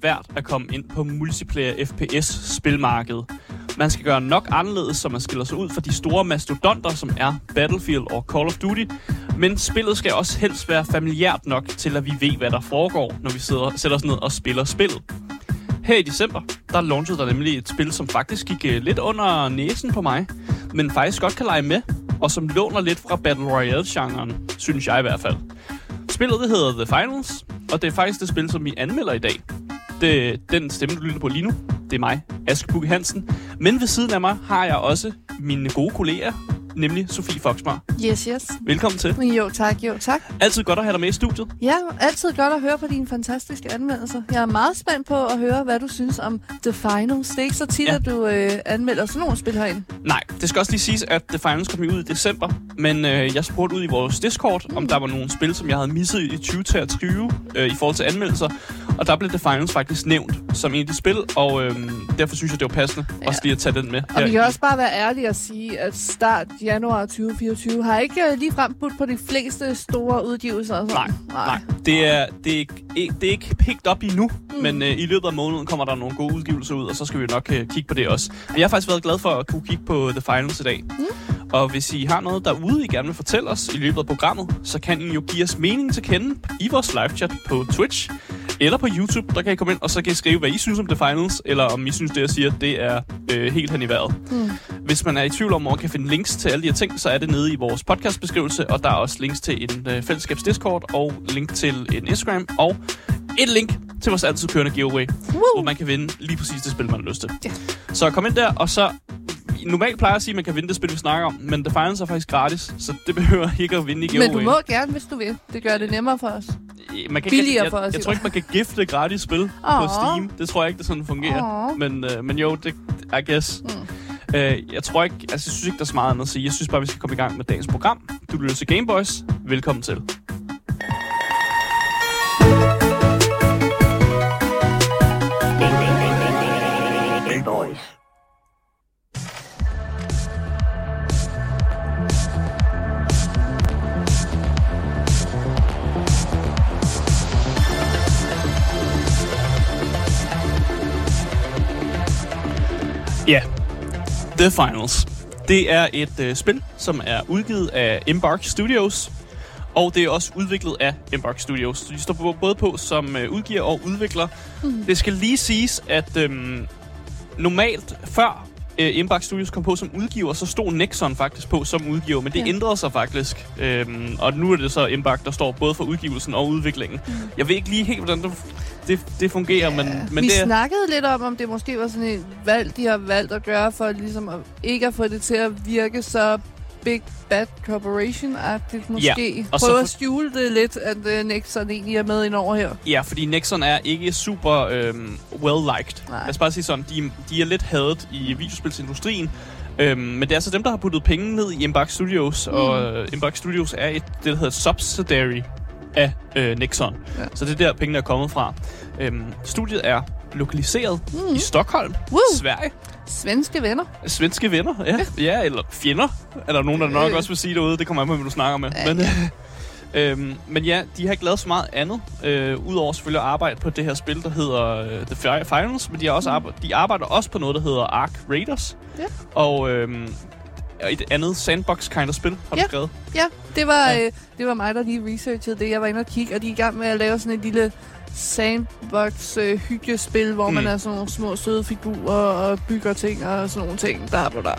svært at komme ind på multiplayer FPS-spilmarkedet. Man skal gøre nok anderledes, så man skiller sig ud fra de store mastodonter, som er Battlefield og Call of Duty. Men spillet skal også helst være familiært nok til, at vi ved, hvad der foregår, når vi sidder, sætter os ned og spiller spillet. Her i december, der launchede der nemlig et spil, som faktisk gik øh, lidt under næsen på mig, men faktisk godt kan lege med, og som låner lidt fra Battle Royale-genren, synes jeg i hvert fald. Spillet det hedder The Finals, og det er faktisk det spil, som vi anmelder i dag. Det, den stemme, du lytter på lige nu, det er mig, Ask Bukke Hansen. Men ved siden af mig har jeg også mine gode kolleger, nemlig Sofie Foxmar. Yes, yes. Velkommen til. Jo, tak, jo, tak. Altid godt at have dig med i studiet. Ja, altid godt at høre på dine fantastiske anmeldelser. Jeg er meget spændt på at høre, hvad du synes om The Finals. Det er ikke så tit, Ja. at du øh, anmelder sådan nogle spil herinde. Nej, det skal også lige siges, at The Finals kom ud i december, men øh, jeg spurgte ud i vores Discord, om der var nogle spil, som jeg havde misset i 2023 øh, i forhold til anmeldelser, og der blev The Finals faktisk nævnt som en af de spil, og øh, derfor synes jeg, det var passende ja. også lige at tage den med. Og vi kan også bare være ærlige og sige, at start januar 2024 har ikke øh, lige frem budt på de fleste store udgivelser. Og sådan. Nej, nej. Det er, det er, ikke, det er ikke picked op endnu, mm. men øh, i løbet af måneden kommer der nogle gode udgivelser ud, og så skal vi nok øh, kigge på det også. Og jeg har faktisk været glad for at kunne kigge på The Finals i dag. Mm. Og hvis I har noget derude, I gerne vil fortælle os i løbet af programmet, så kan I jo give os mening til kende i vores live chat på Twitch eller på YouTube. Der kan I komme ind, og så kan I skrive, hvad I synes om The Finals, eller om I synes, det jeg siger, det er øh, helt hen i vejret. Mm. Hvis man er i tvivl om, hvor man kan finde links til alle de her ting, så er det nede i vores podcastbeskrivelse, og der er også links til en øh, fællesskabs Discord, og link til en Instagram, og et link til vores altid kørende giveaway, Woo! hvor man kan vinde lige præcis det spil, man har lyst til. Ja. Så kom ind der, og så... Normalt plejer jeg at sige, at man kan vinde det spil, vi snakker om, men The Finals er faktisk gratis, så det behøver ikke at vinde i giveaway. Men du må gerne, hvis du vil. Det gør det nemmere for os. man kan billigere ikke, for jeg, os, jeg, jo. tror ikke, man kan gifte gratis spil på Åh. Steam. Det tror jeg ikke, det sådan fungerer. Åh. Men, øh, men jo, det, I guess. Mm. Øh, jeg tror ikke, altså jeg synes ikke, der er så meget andet at sige. Jeg synes bare, vi skal komme i gang med dagens program. Du lytter til Gameboys. Velkommen til. Ja, The Finals. Det er et øh, spil, som er udgivet af Embark Studios, og det er også udviklet af Embark Studios. Så de står på- både på som øh, udgiver og udvikler. Mm. Det skal lige siges, at øhm, normalt før øh, Embark Studios kom på som udgiver, så stod Nexon faktisk på som udgiver, men det Ja. ændrede sig faktisk. Øhm, og nu er det så Embark, der står både for udgivelsen og udviklingen. Mm. Jeg ved ikke lige helt, hvordan det, det, det fungerer, men, men vi det er... snakkede lidt om, om det måske var sådan et valg, de har valgt at gøre, for ligesom at, ikke at få det til at virke så Big Bad Corporation-agtigt måske. og Ja, så Prøve for- at skjule det lidt, at uh, Nexon egentlig er med ind over her. Ja, fordi Nexon er ikke super øhm, well-liked. Lad os bare sige sådan, de, de er lidt hadet i videospilsindustrien. Øhm, men det er altså dem, der har puttet penge ned i Embark Studios, mm. og øh, Embark Studios er et, det, der hedder subsidiary af øh, Nexon. Ja. Så det er der, pengene er kommet fra. Øhm, studiet er lokaliseret mm. i Stockholm, Woo! Sverige. Svenske venner. Svenske venner, ja. ja. eller fjender, er der nogen, der nok Øh. også vil sige derude. Det kommer an på, hvad du snakker med. Ja, Men, øhm, men ja, de har ikke lavet så meget andet, øh, udover selvfølgelig at arbejde på det her spil, der hedder øh, The Fi- Finals, men de, har også arbejde, de arbejder også på noget, der hedder Ark Raiders. Ja. Og øhm, et andet sandbox kind of spil, har du Ja. skrevet. Ja, det var, Ja. ja. Øh, det var mig, der lige researchede det. Jeg var inde og kigge, og de er i gang med at lave sådan et lille sandbox øh, hyggespil, hvor Mm. mm. man er sådan nogle små søde figurer og bygger ting og sådan nogle ting. Der på der.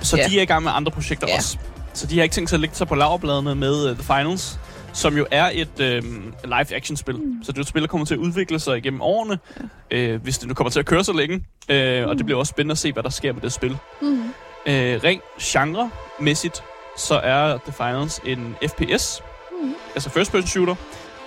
Så Ja. de er i gang med andre projekter Ja. også. Så de har ikke tænkt sig at lægge sig på laverbladene med uh, The Finals, som jo er et øhm, live-action-spil. Mm. Så det er et spil, der kommer til at udvikle sig igennem årene, ja. øh, hvis det nu kommer til at køre så længe. Øh, mm. Og det bliver også spændende at se, hvad der sker med det spil. Mm. Øh, rent genre-mæssigt, så er The Finals en FPS, Mm. altså first-person shooter.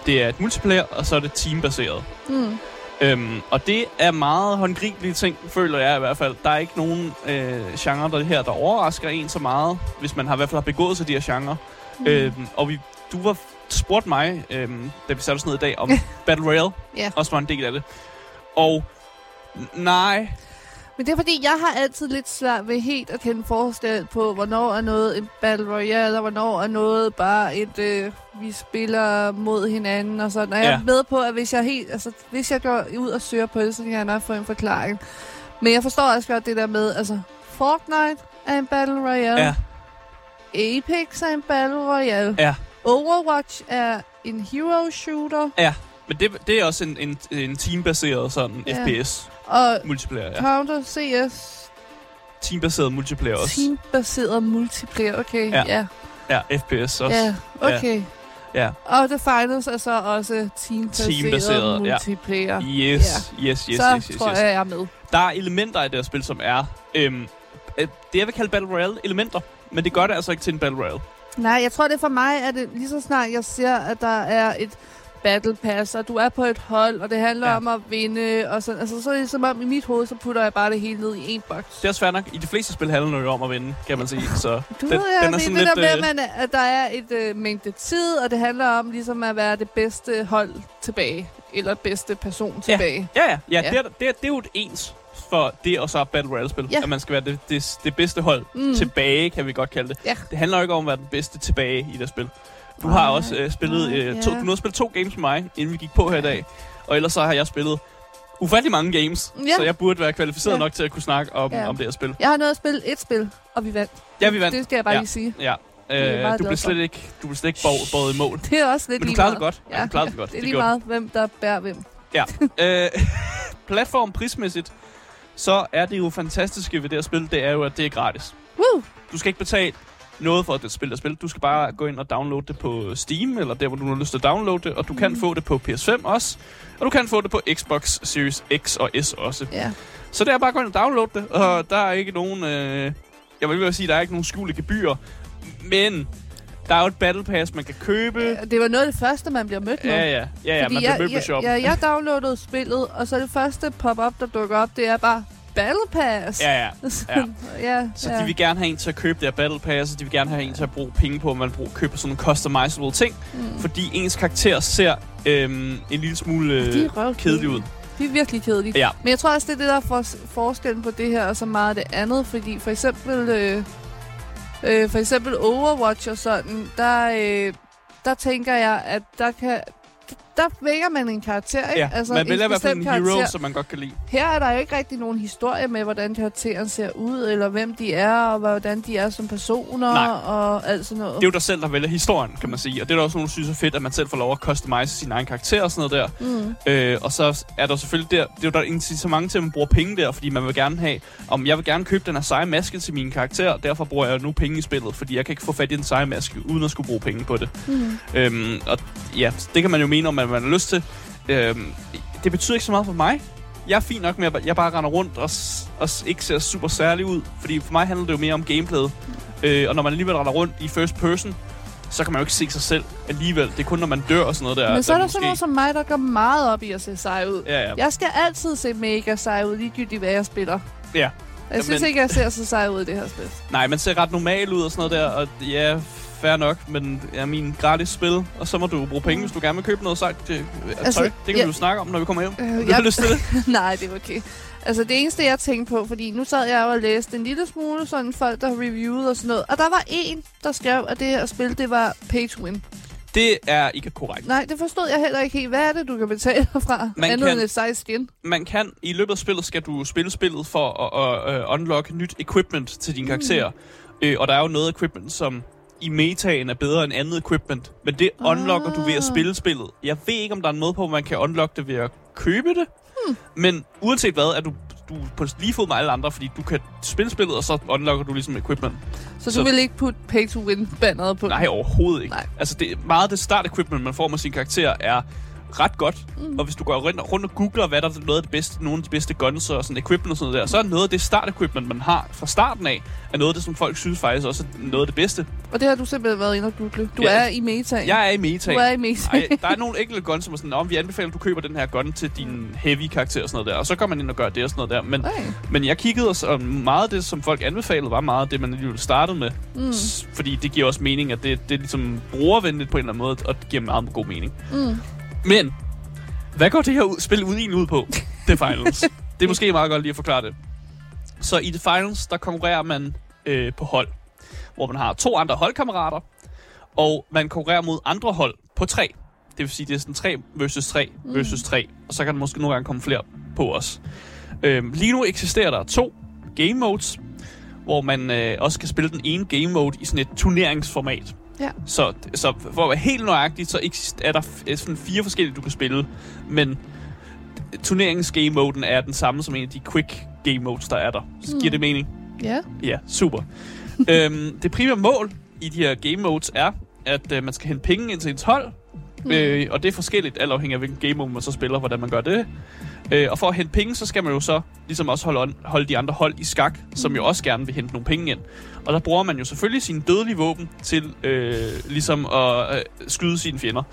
Det er et multiplayer, og så er det teambaseret. Mm. Øhm, og det er meget håndgribelige ting, føler jeg i hvert fald. Der er ikke nogen øh, genre der her, der overrasker en så meget, hvis man har i hvert fald har begået sig de her genre. Mm. Øhm, og vi, du var spurgt mig, øhm, da vi satte os ned i dag, om Battle Royale Ja. også var en del af det. Og nej, Men det er fordi, jeg har altid lidt svært ved helt at kende forskel på, hvornår er noget en Battle Royale, og hvornår er noget bare et, øh, vi spiller mod hinanden og sådan. Og jeg Ja. er med på, at hvis jeg, helt, altså, hvis jeg går ud og søger på det, så kan jeg nok få en forklaring. Men jeg forstår også godt det der med, altså, Fortnite er en Battle Royale. Ja, Apex er en Battle Royale. ja. Overwatch er en hero shooter. Men det, det er også en, en, en teambaseret sådan Ja. FPS Og multiplayer, ja. Counter CS, Teambaseret multiplayer også. teambaseret multiplayer. Okay, Ja. ja. Ja, FPS også. Ja, okay. Ja. Og The Finals er så også teambaseret, Teambaseret, ja. multiplayer. Yes, yes, yes, så yes, yes, tror yes. jeg, jeg er med. Der er elementer i det her spil, som er... Øhm, øh, det jeg vil kalde Battle Royale elementer, men det gør det altså ikke til en Battle Royale. Nej, jeg tror det for mig, at det lige så snart jeg ser, at der er et battle pass, og du er på et hold, og det handler Ja. ja. om at vinde, og sådan, altså så er det som om i mit hoved, så putter jeg bare det hele ned i en boks. Det er også fair nok. I de fleste spil handler det jo om at vinde, kan man sige. Så Du den, ved, jeg den er sådan det lidt... der med, øh, at, man, at der er et øh, mængde tid, og det handler om ligesom at være det bedste hold tilbage, eller bedste person tilbage. Ja, ja. ja, Ja. Det, er, det, er, det er jo et ens for det og så Battle Royale-spil. Ja. At man skal være det, det, det bedste hold Mm. tilbage, kan vi godt kalde det. Ja. Det handler jo ikke om at være den bedste tilbage i det spil. Du har også øh, spillet... Øh, to, ja. du nåede at spille to games med mig, inden vi gik på her i dag. Og ellers så har jeg spillet ufattelig mange games. Ja. Så jeg burde være kvalificeret Ja. nok til at kunne snakke om, Ja. om det her spil. Jeg har nået at spille et spil, og vi vandt. Ja, vi vandt. Det skal jeg bare Ja. lige sige. Ja. Øh, du blev slet ikke, du blev slet ikke båret, båret i mål. Det er også lidt Men du klarede det godt. Ja, du klarede det godt. Det er Det lige godt. meget, hvem der bærer hvem. øh, platform prismæssigt, så er det jo fantastiske ved det her spil, det er jo, at det er gratis. Woo! Du skal ikke betale noget for det spil, der spil. Du skal bare gå ind og downloade det på Steam, eller der, hvor du har lyst til at downloade det, og du kan Mhm. få det på PS5 også, og du kan få det på Xbox Series X og S også. Ja. Så det er bare at gå ind og downloade det, og der er ikke nogen... Øh, jeg vil sige, der er ikke nogen skjulte gebyrer, men der er jo et Battle Pass, man kan købe. Ja, Det var noget af det første, man bliver mødt med. Ja, ja, ja, ja, Fordi man jeg, bliver mødt med shop. Ja, jeg downloadede spillet, og så det første pop-up, der dukker op, det er bare Battle Pass. Ja, ja. ja. ja, Så ja. de vil gerne have en til at købe det her Battle Pass, og de vil gerne have en til at bruge penge på, at man bruger, køber sådan nogle customizable ting, Mm. fordi ens karakter ser øhm, en lille smule De er øh, kedelig ud. De er virkelig kedelige. Ja. Men jeg tror også, det er det, der er for, forskellen på det her og så meget det andet. Fordi for eksempel, øh, øh, for eksempel Overwatch og sådan, der, øh, der tænker jeg, at der kan... Der vælger man en karakter, ikke? Ja, altså, man vælger i hvert fald en bestemt hero, karakter. som man godt kan lide. Her er der ikke rigtig nogen historie med, hvordan karakteren ser ud, eller hvem de er, og hvordan de er som personer, Nej. og alt sådan noget. Det er jo dig selv, der vælger historien, kan man sige. Og det er der også nogen, der synes er fedt, at man selv får lov at customize sin egen karakter og sådan noget der. Mm. Øh, og så er der selvfølgelig der, det er jo der incitament til, at man bruger penge der, fordi man vil gerne have, om jeg vil gerne købe den her seje maske til min karakter, og derfor bruger jeg nu penge i spillet, fordi jeg kan ikke få fat i den seje maske, uden at skulle bruge penge på det. Mm. Øhm, og ja, det kan man jo mene om, at man har lyst til. Øhm, det betyder ikke så meget for mig. Jeg er fint nok med, at jeg bare render rundt og, og ikke ser super særlig ud. Fordi for mig handler det jo mere om gameplayet. Øh, og når man alligevel render rundt i first person, så kan man jo ikke se sig selv alligevel. Det er kun, når man dør og sådan noget der. Men så er der sådan nogen som mig, der går meget op i at se sej ud. Ja, ja. Jeg skal altid se mega sej ud, ligegyldigt hvad jeg spiller. ja. Jeg synes men- ikke, jeg ser så sej ud i det her spil. Nej, man ser ret normal ud og sådan noget der. Og ja, fair nok, men er min gratis spil. Og så må du bruge penge, hvis du gerne vil købe noget sagt. Det, altså, Altså, tøj. det kan ja. vi jo snakke om, når vi kommer hjem. Øh, Du jeg- lyst til det? Nej, det er okay. Altså, det eneste, jeg tænkte på, fordi nu sad jeg og læste en lille smule sådan folk, der har reviewet og sådan noget. Og der var en, der skrev, at det her spil, det var pay to win. Det er ikke korrekt. Nej, det forstod jeg heller ikke helt. Hvad er det, du kan betale fra? Man andet kan- end et sej skin. man kan, i løbet af spillet, skal du spille spillet for at, at, at unlock nyt equipment til din karakter. Øh, og der er jo noget equipment, som i metaen er bedre end andet equipment. Men det unlocker du ved at Ah. spille spillet. Jeg ved ikke, om der er noget på, hvor man kan unlock det ved at købe det. Hmm. Men uanset hvad, er du, du på lige fod med alle andre, fordi du kan spille spillet, og så unlocker du ligesom equipment. Så du Så- vil ikke putte pay to win banneret på? Nej, overhovedet ikke. Nej. Altså, det, meget af det start-equipment, man får med sin karakter, er ret godt. Mm. Og hvis du går rundt, rundt og googler, hvad der er noget af det bedste, nogle af de bedste guns og sådan equipment og sådan noget der, så er noget af det start-equipment, man har fra starten af, er noget af det, som folk synes faktisk også er noget af det bedste. Og det har du simpelthen været inde og google. Du Ja. er i meta. Jeg er i meta. Du er i meta. Ej, der er nogle enkelte guns, som er sådan, om vi anbefaler, at du køber den her gun til din heavy karakter og sådan noget der. Og så går man ind og gør det og sådan noget der. Men, Ej. men jeg kiggede, og meget af det, som folk anbefalede, var meget af det, man alligevel startede med. Mm. Fordi det giver også mening, at det, det er ligesom brugervenligt på en eller anden måde, og det giver meget god mening. Mm. Men, hvad går det her ud, spil ud egentlig ud på? The Finals. det er måske meget godt lige at forklare det. Så i The Finals, der konkurrerer man øh, på hold, hvor man har to andre holdkammerater, og man konkurrerer mod andre hold på tre. Det vil sige, det er sådan 3 versus 3 versus 3, og så kan der måske nogle gange komme flere på os. Øhm, lige nu eksisterer der to game modes, hvor man øh, også kan spille den ene game mode i sådan et turneringsformat. Ja. Så, så for at være helt nøjagtig, så er der sådan fire forskellige, du kan spille. Men turneringens game moden er den samme som en af de quick game modes, der er der. Så giver det mening? Ja. Ja, super. øhm, det primære mål i de her game modes er, at øh, man skal hente penge ind til ens hold. Mm. Øh, og det er forskelligt, alt afhængig af hvilken game mode man så spiller, hvordan man gør det. Øh, og for at hente penge, så skal man jo så ligesom også holde, holde de andre hold i skak, som jo også gerne vil hente nogle penge ind. Og der bruger man jo selvfølgelig sine dødelige våben til øh, ligesom at øh, skyde sine fjender.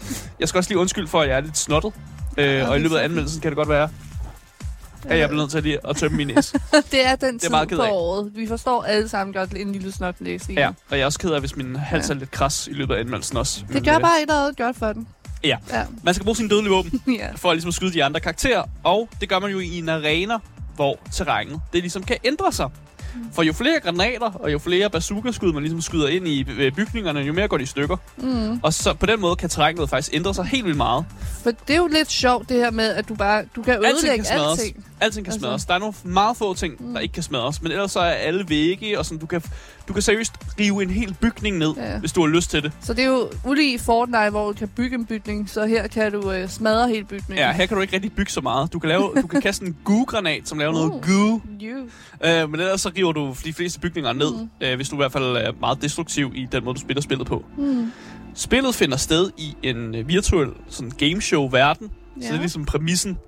Jeg skal også lige undskylde for, at jeg er lidt snottet. Øh, og i løbet af anmeldelsen kan det godt være, at jeg bliver nødt til lige at tømme min næse. det er den er tid meget ked på året. Vi forstår alle sammen godt en lille snotnæse. i Ja, og jeg er også ked af, hvis min hals Ja. er lidt kras i løbet af anmeldelsen også. Det Men, gør øh, bare et eller andet godt for den. Ja. Ja. Man skal bruge sine dødelige våben ja. for at ligesom at skyde de andre karakterer, og det gør man jo i en arena, hvor terrænet det ligesom kan ændre sig. For jo flere granater og jo flere bazooka-skud, man ligesom skyder ind i øh, bygningerne, jo mere går de i stykker. Mm. Og så på den måde kan terrænet faktisk ændre sig helt vildt meget. For det er jo lidt sjovt det her med, at du bare du kan Alting ødelægge kan smadres. alting. Alting kan Altså- smadres. Der er nogle meget få ting, der ikke kan smadres. Men ellers så er alle vægge, og sådan, du kan, du kan seriøst rive en hel bygning ned, Ja. hvis du har lyst til det. Så det er jo ulige i Fortnite, hvor du kan bygge en bygning, så her kan du øh, smadre hele bygningen. Ja, her kan du ikke rigtig bygge så meget. Du kan, lave, du kan kaste en goo-granat, som laver noget Uh. goo. You. Øh, men ellers så river du de fleste bygninger ned, Mm. mm. øh, hvis du i hvert fald er meget destruktiv i den måde, du spiller spillet på. Mm. Spillet finder sted i en øh, virtuel sådan gameshow-verden, ja. så det er ligesom præmissen.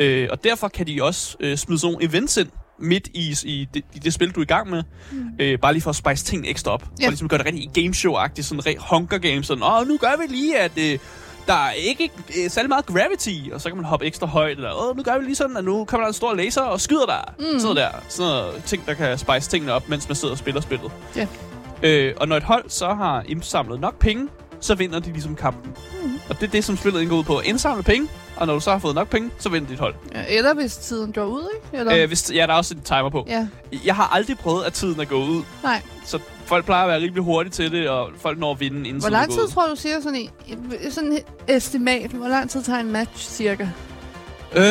Øh, og derfor kan de også øh, smide sådan nogle events ind midt i, i, det, i det spil, du er i gang med. Mm. Øh, bare lige for at spice tingene ekstra op. Ja. For ligesom gøre det rigtig gameshow-agtigt, sådan re- Hunger Games. Sådan, Åh, nu gør vi lige, at øh, der er ikke øh, særlig meget gravity, og så kan man hoppe ekstra højt. Eller, Åh, nu gør vi lige sådan, at nu kommer der en stor laser og skyder dig. Mm. Sådan der. Sådan noget ting, der kan spice tingene op, mens man sidder og spiller spillet. Ja. Øh, og når et hold så har indsamlet nok penge, så vinder de ligesom kampen. Mm. Og det er det, som spillet indgår ud på. Indsamle penge, og når du så har fået nok penge, så vinder dit hold. Ja, eller hvis tiden går ud, ikke? Eller? Øh, hvis, ja, der er også en timer på. Ja, Jeg har aldrig prøvet, at tiden er gået ud. nej. Så folk plejer at være rimelig hurtige til det, og folk når at vinde, inden Hvor lang tid tror du siger sådan en, sådan et estimat? Hvor lang tid tager en match cirka? Øh,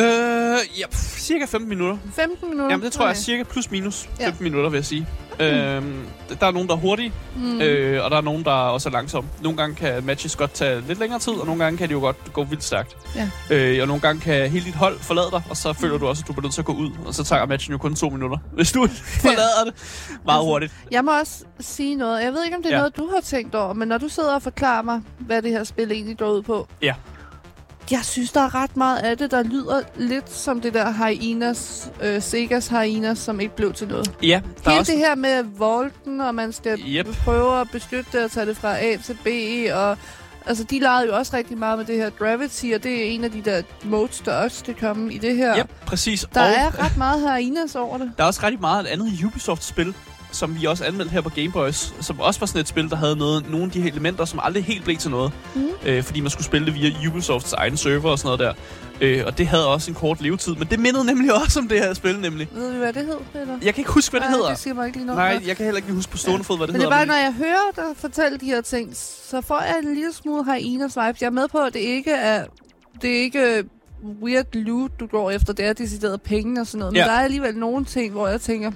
ja, pff, cirka 15 minutter. 15 minutter? Jamen, det tror okay. jeg Okay. er cirka plus minus 15 Ja. minutter, vil jeg sige. Øhm, der er nogen, der er hurtige, Mm. mm. øh, og der er nogen, der også er langsomme. Nogle gange kan matches godt tage lidt længere tid, og nogle gange kan de jo godt gå vildt stærkt. Ja. Øh, og nogle gange kan hele dit hold forlade dig, og så føler du også, at du bliver nødt til at gå ud. Og så tager matchen jo kun to minutter, hvis du forlader det meget Altså, hurtigt. Jeg må også sige noget. Jeg ved ikke, om det er ja. noget, du har tænkt over, men når du sidder og forklarer mig, hvad det her spil egentlig går ud på. Ja. Jeg synes, der er ret meget af det, der lyder lidt som det der Hyenas, øh, Segas Hyenas, som ikke blev til noget. Ja, der er Hele også... det her med volten, og man skal Yep. prøve at beskytte det og tage det fra A til B, og altså, de legede jo også rigtig meget med det her Gravity, og det er en af de der modes, der også skal komme i det her. Yep, præcis. Der og er ret meget Hyenas over det. der er også ret meget et andet Ubisoft-spil, som vi også anmeldte her på Game Boys, som også var sådan et spil, der havde noget, nogle af de her elementer, som aldrig helt blev til noget. Mhm. Øh, fordi man skulle spille det via Ubisofts egen server og sådan noget der. Øh, og det havde også en kort levetid, men det mindede nemlig også om det her spil, nemlig. Ved vi, hvad det hed, Peter? Jeg kan ikke huske, hvad det Ej, hedder. det siger mig ikke lige noget. Nej, jeg kan heller ikke huske på stående fod, hvad det Men det er hedder. bare, når jeg hører dig fortælle de her ting, så får jeg en lille smule hyenas vibes. Jeg er med på, at det ikke er, det er ikke weird loot, du går efter. Det er decideret penge og sådan noget. Men Ja. der er alligevel nogle ting, hvor jeg tænker,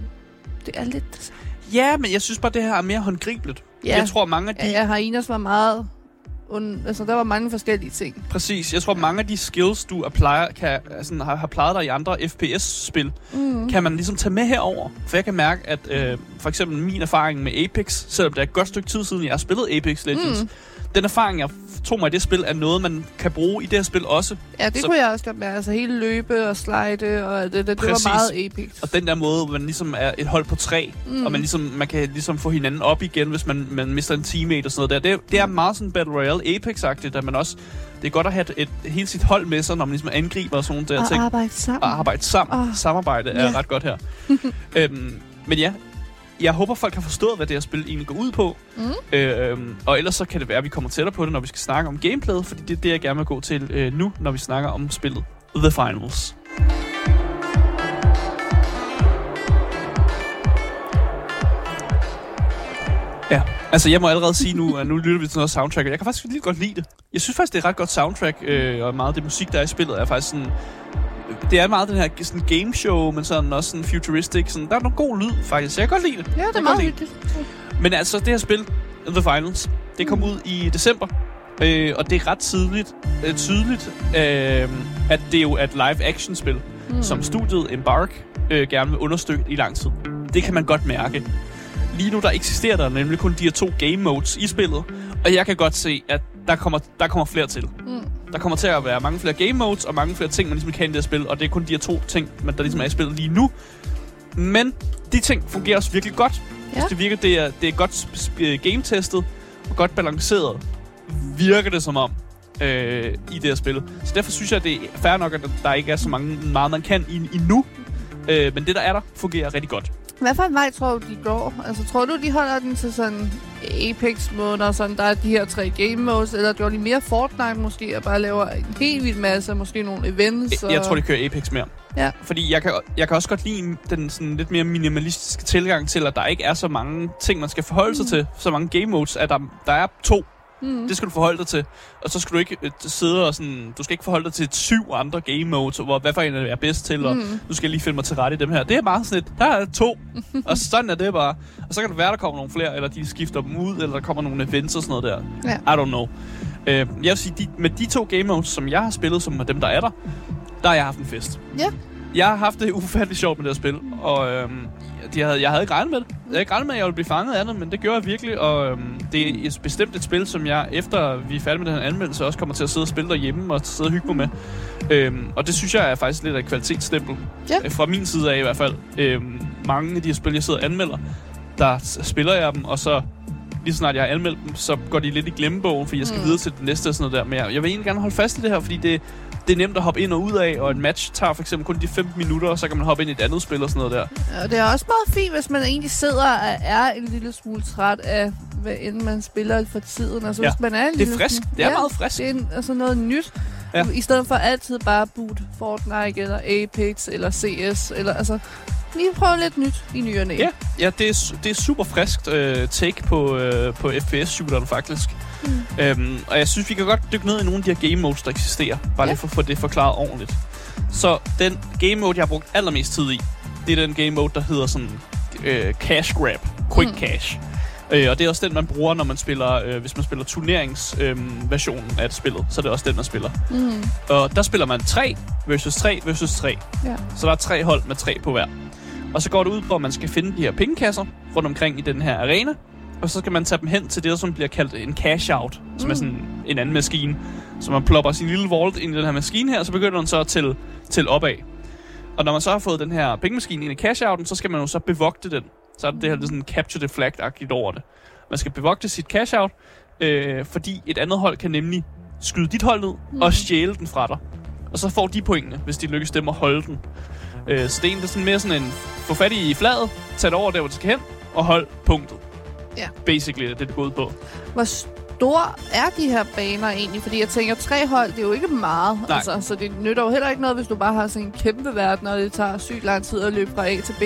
det er lidt... det samme. Ja, men jeg synes bare, det her er mere håndgribeligt. Ja. Jeg tror, mange af de... Ja, ja, hyenas var meget... Und, altså, der var mange forskellige ting. Præcis. Jeg tror, mange af de skills, du applier, kan, altså, har, har plejet dig i andre FPS-spil, Mm. kan man ligesom tage med herover. For jeg kan mærke, at øh, for eksempel min erfaring med Apex, selvom det er et godt stykke tid siden, jeg har spillet Apex Legends, mm. den erfaring, jeg tog mig i det spil, er noget, man kan bruge i det her spil også. Ja, det Så- kunne jeg også godt mærke. Altså, hele løbe og slide og det, det, det Præcis. var meget epic. Og den der måde, hvor man ligesom er et hold på tre, mm. og man, ligesom, man kan ligesom få hinanden op igen, hvis man, man mister en teammate og sådan noget der. Det, det er meget sådan Battle Royale Apex-agtigt, at man også... Det er godt at have et, et, hele sit hold med sig, når man ligesom angriber og sådan nogle der Og ting. arbejde sammen. Og arbejde sammen. Oh. Samarbejde er Ja. ret godt her. øhm, men ja, jeg håber, folk har forstået, hvad det her spil egentlig går ud på. Mm. Øh, og ellers så kan det være, at vi kommer tættere på det, når vi skal snakke om gameplayet, fordi det er det, jeg gerne vil gå til øh, nu, når vi snakker om spillet The Finals. Ja, altså jeg må allerede sige nu, at nu lytter vi til noget soundtrack, og jeg kan faktisk lige godt lide det. Jeg synes faktisk, det er et ret godt soundtrack, øh, og meget af det musik, der er i spillet, er faktisk sådan det er meget den her sådan game show, men sådan også sådan futuristic. Sådan, der er noget god lyd, faktisk. Jeg kan godt lide det. Ja, det er meget hyggeligt. Men altså, det her spil, The Finals, det kom ud i december. Øh, og det er ret tidligt, øh, tydeligt, øh, at det jo er et live-action-spil, mm. som studiet Embark øh, gerne vil understøtte i lang tid. Det kan man godt mærke. Lige nu der eksisterer der nemlig kun de her to game modes i spillet, og jeg kan godt se, at der kommer, der kommer flere til. Mm. Der kommer til at være mange flere game modes, og mange flere ting, man ligesom kan i det her spil, og det er kun de her to ting, man, der ligesom er i spillet lige nu. Men de ting fungerer også virkelig godt. Ja. Ja. Det virker, det er, det er godt sp- game-testet og godt balanceret, virker det som om, øh, i det her spil. Så derfor synes jeg, det er fair nok, at der ikke er så mange, meget, man kan i, endnu. Øh, men det, der er der, fungerer rigtig godt. Hvad for en vej tror du, de går? Altså, tror du, de holder den til sådan Apex-måder, sådan der er de her tre game modes, eller gør de mere Fortnite måske, og bare laver en helt vild masse, måske nogle events? Jeg, jeg tror, det kører Apex mere. Ja. Fordi jeg kan, jeg kan også godt lide den sådan lidt mere minimalistiske tilgang til, at der ikke er så mange ting, man skal forholde sig til. Så mange game modes, at der, der er to. Mm. Det skal du forholde dig til. Og så skal du ikke øh, sidde og sådan... Du skal ikke forholde dig til syv andre game modes, hvor hvad for en er bedst til, og Mm. nu skal jeg lige finde mig til rette i dem her. Det er bare sådan et, der er to, og sådan er det bare. Og så kan det være, der kommer nogle flere, eller de skifter dem ud, eller der kommer nogle events og sådan noget der. Ja. I don't know. Øh, jeg vil sige, de, med de to game modes, som jeg har spillet, som er dem, der er der, der har jeg haft en fest. Ja. Jeg har haft det ufatteligt sjovt med det her spil, og øhm, de havde, jeg havde ikke regnet med det. Jeg havde ikke regnet med, at jeg ville blive fanget af det, men det gjorde jeg virkelig, og øhm, det er et bestemt et spil, som jeg, efter vi er færdige med den her anmeldelse, også kommer til at sidde og spille derhjemme og sidde og hygge mig med. Øhm, og det synes jeg er faktisk lidt af et kvalitetsstempel. Ja. Øh, Fra min side af i hvert fald. Øhm, mange af de her spil, jeg sidder og anmelder, der spiller jeg dem, og så lige snart jeg har anmeldt dem, så går de lidt i glemmebogen, fordi jeg skal mm. videre til det næste og sådan noget der. Men jeg, jeg vil egentlig gerne holde fast i det her, fordi det, det er nemt at hoppe ind og ud af, og en match tager for eksempel kun de 15 minutter, og så kan man hoppe ind i et andet spil og sådan noget der. Og det er også meget fint, hvis man egentlig sidder og er en lille smule træt af, hvad end man spiller for tiden. Altså, Ja. hvis man er en Det er frisk. smule- Det er meget frisk. Det er en, altså noget nyt. Ja. Ja. I stedet for altid bare boot Fortnite, eller Apex, eller CS, eller altså... Lige prøve lidt nyt i ny og næ. Ja, ja det, er, det er super friskt øh, take på, øh, på FPS-shooteren faktisk. Mm. Øhm, og jeg synes, vi kan godt dykke ned i nogle af de her game modes, der eksisterer. Bare Ja. lige for at få det forklaret ordentligt. Så den game mode, jeg har brugt allermest tid i, det er den game mode, der hedder sådan øh, cash grab. Quick Mm. cash. Øh, og det er også den, man bruger, når man spiller, øh, hvis man spiller turneringsversionen øh, versionen af et spillet. Så er det også den, man spiller. Mm. Og der spiller man 3 versus 3 versus 3. Ja. Så der er tre hold med tre på hver. Og så går det ud på, at man skal finde de her pengekasser rundt omkring i den her arena. Og så skal man tage dem hen til det, som bliver kaldt en cash-out, som Mm. er sådan en anden maskine. Så man plopper sin lille vault ind i den her maskine her, og så begynder den så at tælle, tælle opad. Og når man så har fået den her pengemaskine ind i cash-outen, så skal man jo så bevogte den. Så er det det her det er sådan capture the flag-agtigt over det. Man skal bevogte sit cash-out, øh, fordi et andet hold kan nemlig skyde dit hold ned Mm. og stjæle den fra dig. Og så får de pointene, hvis de lykkes dem at holde den. Øh, så det er egentlig sådan mere sådan en, få fat i fladet, tage det over der, hvor det skal hen, og hold punktet. Ja. Basically, det er det går ud på. Hvor stor er de her baner egentlig? Fordi jeg tænker, tre hold, det er jo ikke meget. Nej. Altså, så det nytter jo heller ikke noget, hvis du bare har sådan en kæmpe verden, og det tager sygt lang tid at løbe fra A til B.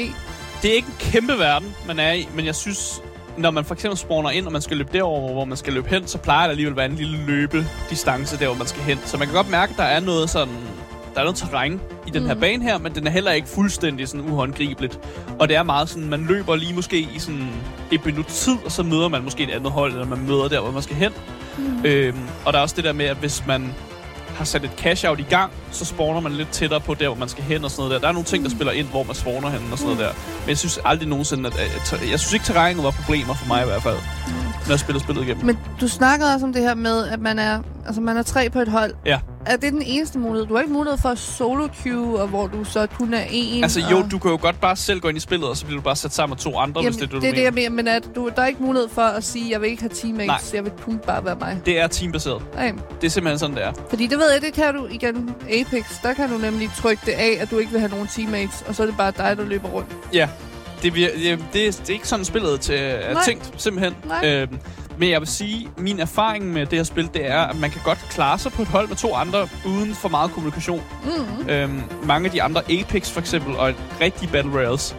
Det er ikke en kæmpe verden, man er i, men jeg synes, når man for eksempel spawner ind, og man skal løbe derover, hvor man skal løbe hen, så plejer der alligevel at være en lille løbedistance der, hvor man skal hen. Så man kan godt mærke, at der er noget sådan... Der er noget terræn i den mm. her bane her, men den er heller ikke fuldstændig sådan uhåndgribeligt. Og det er meget sådan, man løber lige måske i sådan et minut tid, og så møder man måske et andet hold, eller man møder der, hvor man skal hen. Mm. Øhm, og der er også det der med, at hvis man har sat et cash-out i gang, så spawner man lidt tættere på der, hvor man skal hen og sådan noget der. Der er nogle ting, der spiller ind, hvor man spawner hen og sådan noget der. Men jeg synes aldrig nogensinde, at... at jeg synes ikke, terrænet var problemer for mig i hvert fald, når jeg spiller spillet igennem. Men du snakkede også om det her med, at man er, altså man er tre på et hold. Ja. Er det den eneste mulighed? Du har ikke mulighed for solo queue, og hvor du så kun er en. Altså jo, og... du kan jo godt bare selv gå ind i spillet, og så bliver du bare sat sammen med to andre, Jamen, hvis det er det, du det er det, mener. jeg mener, men at du, der er ikke mulighed for at sige, jeg vil ikke have teammates, Nej. jeg vil kun bare være mig. Det er teambaseret. Okay. Det er simpelthen sådan, det er. Fordi det ved jeg, det kan du igen Apex. Der kan du nemlig trykke det af, at du ikke vil have nogen teammates, og så er det bare dig, der løber rundt. Ja, det, det, det, er, det er ikke sådan spillet til, er Nej. tænkt, simpelthen. Nej. Øhm, men jeg vil sige, min erfaring med det her spil, det er, at man kan godt klare sig på et hold med to andre, uden for meget kommunikation. Mm. Øhm, mange af de andre Apex for eksempel, og rigtige Battle Royals,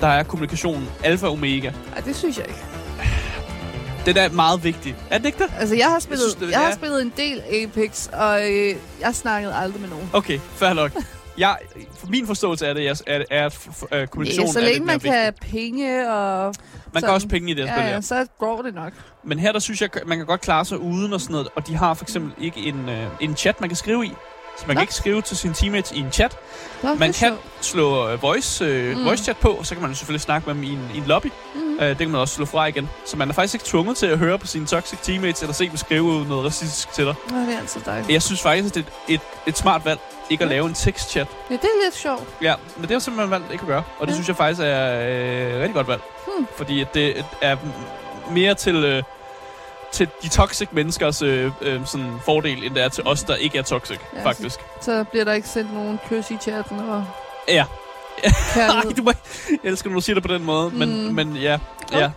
der er kommunikationen alfa og omega. Ej, det synes jeg ikke. Den er meget vigtig. Er det ikke det? Altså, jeg har spillet, jeg, synes, det- jeg har ja. spillet en del Apex, og øh, jeg snakkede aldrig med nogen. Okay, fair nok. Jeg, for min forståelse af det, er, er, er at øh, kommunikation Ja, så er længe lidt man kan have penge og... Man kan sådan. også penge i det her Ja, spil, ja, ja. så går det nok. Men her, der synes jeg, man kan godt klare sig uden og sådan noget. Og de har for eksempel ikke en, øh, en chat, man kan skrive i. Så man Nå. kan ikke skrive til sine teammates i en chat. Nå, Man kan sjovt. slå øh, voice, øh, Mm. voice chat på, og så kan man selvfølgelig snakke med dem i en, i en lobby. Mm. Øh, det kan man også slå fra igen. Så man er faktisk ikke tvunget til at høre på sine toxic teammates, eller se dem skrive noget racistisk til dig. Nå, det er altid dejligt. Jeg synes faktisk, at det er et, et, smart valg, ikke at lave en tekstchat. Ja, det er lidt sjovt. Ja, men det er jo simpelthen valgt ikke at gøre. Og det Ja. synes jeg faktisk er øh, rigtig godt valg. Hmm. Fordi det er mere til, øh, til de toxic menneskers øh, øh, sådan fordel, end det er til os, der ikke er toxic, Ja, faktisk. Så bliver der ikke sendt nogen kys i chatten og Ja. kærlighed. Ej, du må, jeg elsker, når du siger det på den måde. Men, Mm. men ja, ja.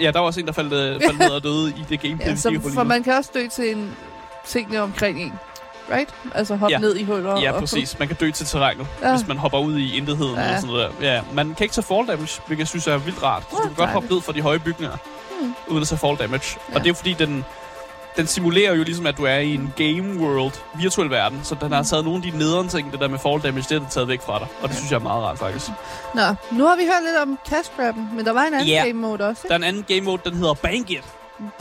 Ja, der var også en, der faldt, øh, faldt ned og døde i det gameplay, ja, så, for man kan også dø til en tingene omkring en. Right? Altså hoppe Ja. ned i huller. Ja, og- præcis. Man kan dø til terrænet, Ja. hvis man hopper ud i intetheden Ja. eller sådan noget der. Ja, man kan ikke tage fall damage, hvilket jeg synes er vildt rart. Så du kan godt hoppe ned fra de høje bygninger, Hmm. uden at tage fall damage. Ja. Og det er jo fordi, den, den simulerer jo ligesom, at du er i en game world, virtuel verden. Så den har taget nogle af de nederen ting, det der med fall damage, det er taget væk fra dig. Og det synes jeg er meget rart, faktisk. Nå, nu har vi hørt lidt om cash grabben, men der var en anden Ja. game mode også, Der ikke? er en anden game mode, den hedder Bank It.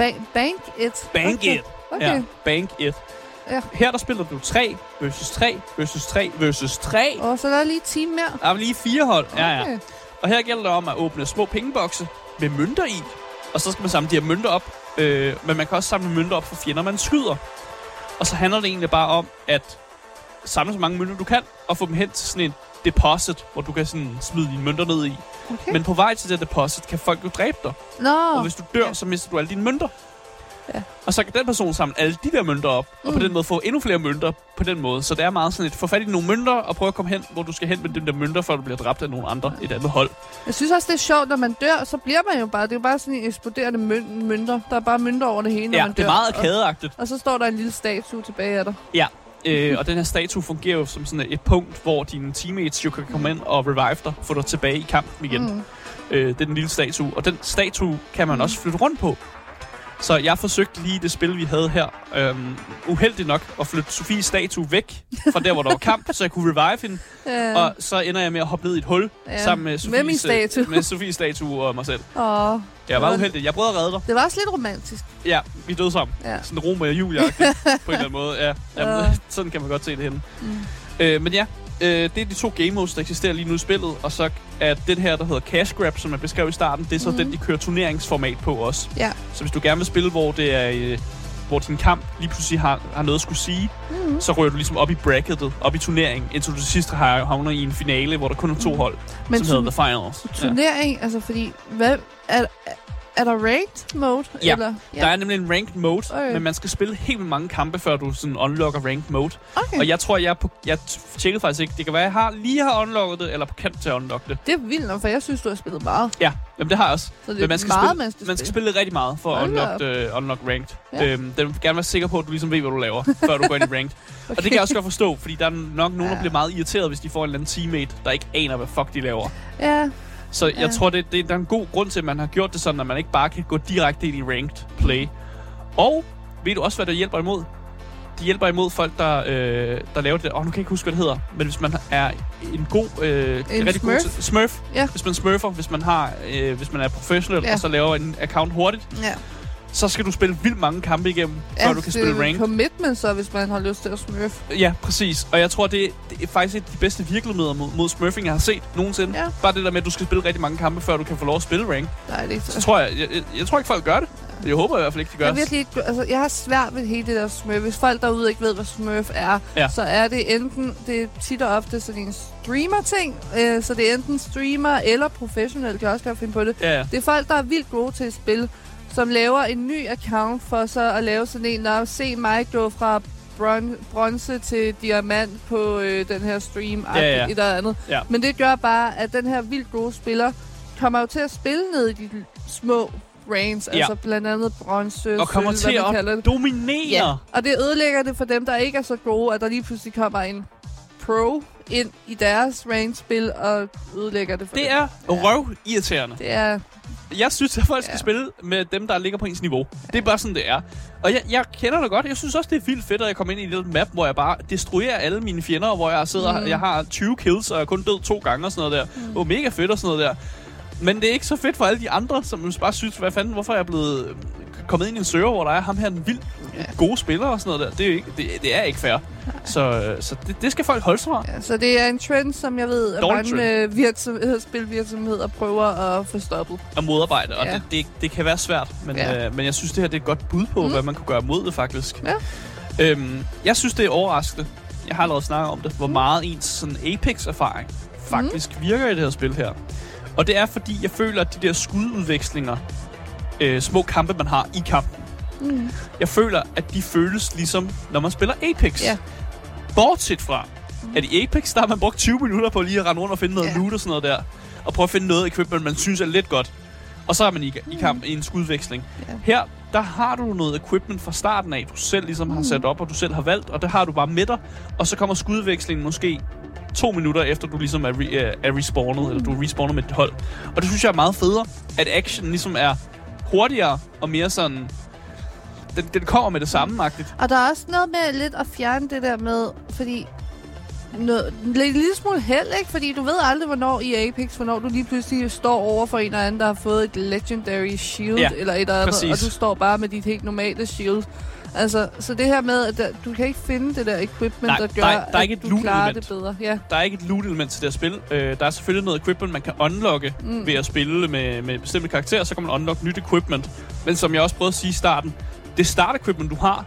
Ba- bank it. Bank okay. It. Okay. Ja, Bank It. Ja. Her der spiller du 3 versus 3 versus 3 versus 3. Og så er der lige et team mere. Der er lige fire hold. Ja, ja. Okay. Og her gælder det om at åbne små pengebokse med mønter i. Og så skal man samle de her mønter op. Øh, men man kan også samle mønter op for fjender, man skyder. Og så handler det egentlig bare om at samle så mange mønter du kan, og få dem hen til sådan en deposit, hvor du kan sådan smide dine mønter ned i. okay. Men på vej til det deposit kan folk jo dræbe dig. Nå, Og hvis du dør, så mister du alle dine mønter. Ja. Og så kan den person samle alle de der mønter op, og på Mm. den måde få endnu flere mønter på den måde. Så det er meget sådan et, få fat i nogle mønter, og prøve at komme hen, hvor du skal hen med de der mønter, før du bliver dræbt af nogle andre, et andet hold. jeg synes også, det er sjovt, når man dør, så bliver man jo bare, det er jo bare sådan en eksploderende møn- mønter. Der er bare mønter over det hele, når Ja, man det dør. er meget Og, arkadeagtigt. og så står der en lille statue tilbage af dig. Øh, og den her statue fungerer jo som sådan et punkt, hvor dine teammates jo kan komme ind og revive dig, få dig tilbage i kampen igen. Mm. Mm. Øh, det er den lille statue. Og den statue kan man Mm. også flytte rundt på. Så jeg forsøgte lige det spil, vi havde her, øhm, uheldigt nok, at flytte Sofies statue væk fra der, hvor der var kamp, så jeg kunne revive hende. Ja. Og så ender jeg med at hoppe ned i et hul, Ja, sammen med med Sofies, min statue. øh, med Sofies statue og mig selv. Åh, Jeg var Det var- uheldig. Jeg prøvede at redde dig. det var også lidt romantisk. Ja, vi døde sammen. Ja. Sådan Romeo og Julia på en eller anden måde. Ja, jamen, Ja. sådan kan man godt se det henne. Mm. Øh, men ja, øh, det er de to game modes, der eksisterer lige nu i spillet. Og så er den her, der hedder Cash Grab, som jeg beskrev i starten, det er så Mhm. den, de kører turneringsformat på også. Ja. Så hvis du gerne vil spille, hvor det er... Øh, hvor din kamp lige pludselig har, har noget at skulle sige, Mm. så rører du ligesom op i bracketet, op i turneringen, indtil du til sidst har, havner i en finale, hvor der kun er to hold, Men som hedder The Finals. Ja. turnering, altså fordi, hvad, er, er der ranked mode? Ja, Eller? Der er nemlig en ranked mode, Okay. men man skal spille helt vildt mange kampe, før du sådan unlocker ranked mode. Okay. Og jeg tror, jeg er på... Jeg tjekkede faktisk ikke. Det kan være, jeg har lige har unlocket det, eller på kant til at unlocke det. Det er vildt nok, for jeg synes, du har spillet meget. Ja, jamen det har jeg også. Så det Men man skal meget, spille- man skal, Man skal spille rigtig meget for at unlock, uh, unlock ranked. Ja. Ja. Øhm, den vil gerne være sikker på, at du ligesom ved, hvad du laver, før du går ind i ranked. Okay. Og det kan jeg også godt forstå, fordi der er nok nogen, der Ja. bliver meget irriteret, hvis de får en eller anden teammate, der ikke aner, hvad fuck de laver. Ja, Så jeg Ja. tror, det, det, der er en god grund til, at man har gjort det sådan, at man ikke bare kan gå direkte ind i ranked play. Og ved du også, hvad der hjælper imod? Det hjælper imod folk, der, øh, der laver det. Åh, oh, nu kan jeg ikke huske, hvad det hedder. Men hvis man er en god... Øh, En rigtig smurf? God smurf. Ja. Hvis man smurfer, hvis man, har, øh, hvis man er professionel, ja. og så laver en account hurtigt, ja. Så skal du spille vildt mange kampe igennem, før ja du kan det spille er ranked. commitment så, hvis man har lyst til at smurf. Ja, præcis. Og jeg tror, det, det er faktisk et af de bedste virkemidler mod, mod smurfing, jeg har set nogensinde. Ja. Bare det der med, at du skal spille rigtig mange kampe, før du kan få lov at spille rank. Dejligt. Så tror jeg, jeg, jeg, jeg tror ikke, folk gør det. Jeg håber i hvert fald ikke, de gør Jeg, er virkelig ikke, altså, jeg har svært ved hele det der smurf. Hvis folk derude ikke ved, hvad smurf er, Ja. så er det enten, det er tit og ofte sådan en streamer-ting, øh, så det er enten streamer eller professionel, kan jeg også godt finde på det. Ja, ja. Det er folk, der er vildt gode til at spille, som laver en ny account for så at lave sådan en, der se mig gå fra bron- bronze til diamant på øh, den her stream, Ja, ja. et eller andet. Ja. Men det gør bare, at den her vildt gode spiller kommer jo til at spille ned i de små range, Ja. altså blandt andet bronze, Og kommer sølv, til hvad man at dominere. Ja, og det ødelægger det for dem, der ikke er så gode, at der lige pludselig kommer en pro ind i deres range-spil og ødelægger det for Det dem. er røv irriterende. Det er Jeg synes, at folk skal Ja. spille med dem, der ligger på ens niveau. Det er bare sådan, det er. Og jeg, jeg kender det godt. Jeg synes også, det er vildt fedt, at jeg kommer ind i en lille map, hvor jeg bare destruerer alle mine fjender, hvor jeg sidder, mm. jeg har 20 kills, og jeg er kun død to gange og sådan noget der. Mm. Det var mega fedt og sådan noget der. Men det er ikke så fedt for alle de andre, som bare synes, hvad fanden, hvorfor er jeg blevet kommet ind i en server, hvor der er ham her, en vild gode spiller og sådan noget der. Det er, ikke, det, det er ikke fair. Så, øh, så det, det skal folk holde sig fra. Ja, så det er en trend, som jeg ved, at Dårlig mange øh, virksomheder, spilvirksomheder prøver at få stoppet. at modarbejde, og Ja. det, det, det kan være svært, men, Ja. øh, men jeg synes, det her det er et godt bud på, Mm. mm. hvad man kunne gøre mod det faktisk. Ja. Øhm, jeg synes, det er overraskende. Jeg har allerede snakket om det, hvor meget ens sådan Apex-erfaring faktisk mm. virker i det her spil her. Og det er, fordi jeg føler, at de der skududvekslinger, øh, små kampe, man har i kampen, Mm. jeg føler, at de føles ligesom, når man spiller Apex. Ja. Bortset fra, at i Apex, der har man brugt 20 minutter på lige at rende rundt og finde noget Ja. loot og sådan noget der. Og prøve at finde noget equipment, man synes er lidt godt. Og så er man i, i kamp i en skudveksling. Ja. Her, der har du noget equipment fra starten af, du selv ligesom Mm. har sat op, og du selv har valgt, og det har du bare med dig. Og så kommer skudvekslingen måske to minutter efter, du ligesom er, re, øh, er respawnet, eller du er respawnet med dit hold. Og det synes jeg er meget federe, at action ligesom er hurtigere og mere sådan... Den, den kommer med det samme-agtigt. Og der er også noget med lidt at fjerne det der med, fordi noget, en lille smule held, ikke? Fordi du ved aldrig, hvornår i Apex, hvornår du lige pludselig står over for en eller anden, der har fået et legendary shield, Ja, eller et eller andet, præcis. og du står bare med dit helt normale shield. Altså, så det her med, at der, du kan ikke finde det der equipment, Nej, der der gør, er- der er ikke at du klarer loot-element. det bedre. Ja. Der er ikke et loot-element til det her spil. Øh, der er selvfølgelig noget equipment, man kan unlocke Mm. ved at spille med, med bestemte karakterer. Så kan man unlocke nyt equipment. Men som jeg også prøvede at sige i starten, det start-equipment, du har,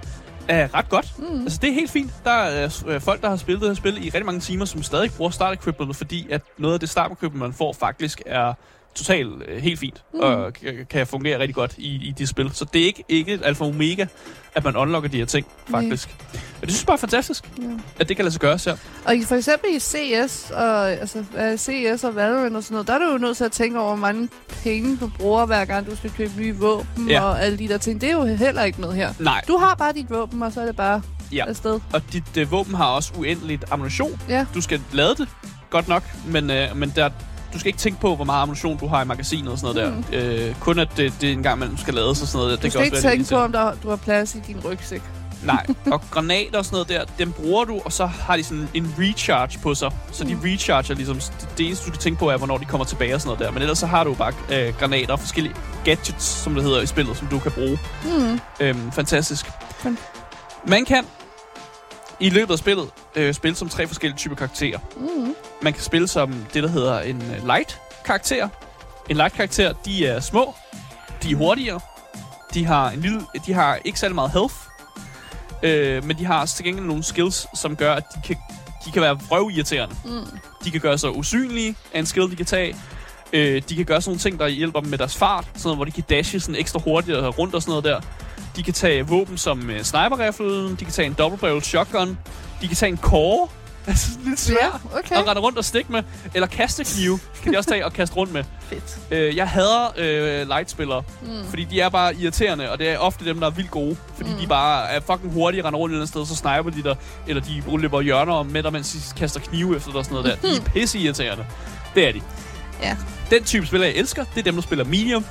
er ret godt. Mm. Altså, det er helt fint. Der er øh, folk, der har spillet det her spil i rigtig mange timer, som stadig bruger start-equipmentet, fordi at noget af det start-equipment, man får, faktisk er totalt øh, helt fint, Mm. og kan, kan fungere rigtig godt i, i de spil. Så det er ikke, ikke et alfa omega, at man unlocker de her ting, faktisk. Og det synes jeg bare er fantastisk, Ja. at det kan lade sig gøre her. Og for eksempel i CS, og, altså, CS og Valorant og sådan noget, der er du jo nødt til at tænke over, hvor mange penge du bruger, hver gang du skal købe nye våben Ja. og alle de der ting. Det er jo heller ikke med her. Nej, Du har bare dit våben, og så er det bare Ja. afsted. og dit øh, våben har også uendeligt ammunition. Ja. Du skal lade det, godt nok, men, øh, men der, du skal ikke tænke på, hvor meget ammunition du har i magasinet og sådan noget der. Øh, kun at det, det en gang imellem skal lades og sådan noget der. Du det skal kan ikke tænke på, om der, du har plads i din rygsæk. Nej, og granater og sådan noget der, dem bruger du, og så har de sådan en recharge på sig. Så de Mm. recharger ligesom, det, det eneste du skal tænke på er, hvornår de kommer tilbage og sådan noget der. Men ellers så har du bare øh, granater og forskellige gadgets, som det hedder i spillet, som du kan bruge. Mm. Øhm, fantastisk. Fan- Man kan i løbet af spillet øh, spille som tre forskellige typer karakterer. Mm. Man kan spille som det, der hedder en øh, light-karakter. En light-karakter, de er små, de er hurtigere, de har, en lille, de har ikke særlig meget health, øh, men de har til gengæld nogle skills, som gør, at de kan, de kan være vrøvirriterende. Mm. De kan gøre sig usynlige af en skill, de kan tage. Øh, de kan gøre sådan nogle ting, der hjælper dem med deres fart, sådan noget, hvor de kan dashe sådan ekstra hurtigt og rundt og sådan noget der. De kan tage våben som øh, sniper de kan tage en double barrel shotgun, de kan tage en core, altså lidt svær, Ja, okay. og rende rundt og stikke med, eller kaste knive, kan de også tage og kaste rundt med. Fedt. Øh, jeg hader øh, lightspillere, Mm. fordi de er bare irriterende, og det er ofte dem, der er vildt gode. Fordi Mm. de bare er fucking hurtige, render rundt et eller andet sted, så sniper de der, eller de løber hjørner om med dig, mens de kaster knive efter dig og sådan noget der. De er pisse irriterende. Det er de. Ja. Den type spiller, jeg elsker, det er dem, der spiller medium.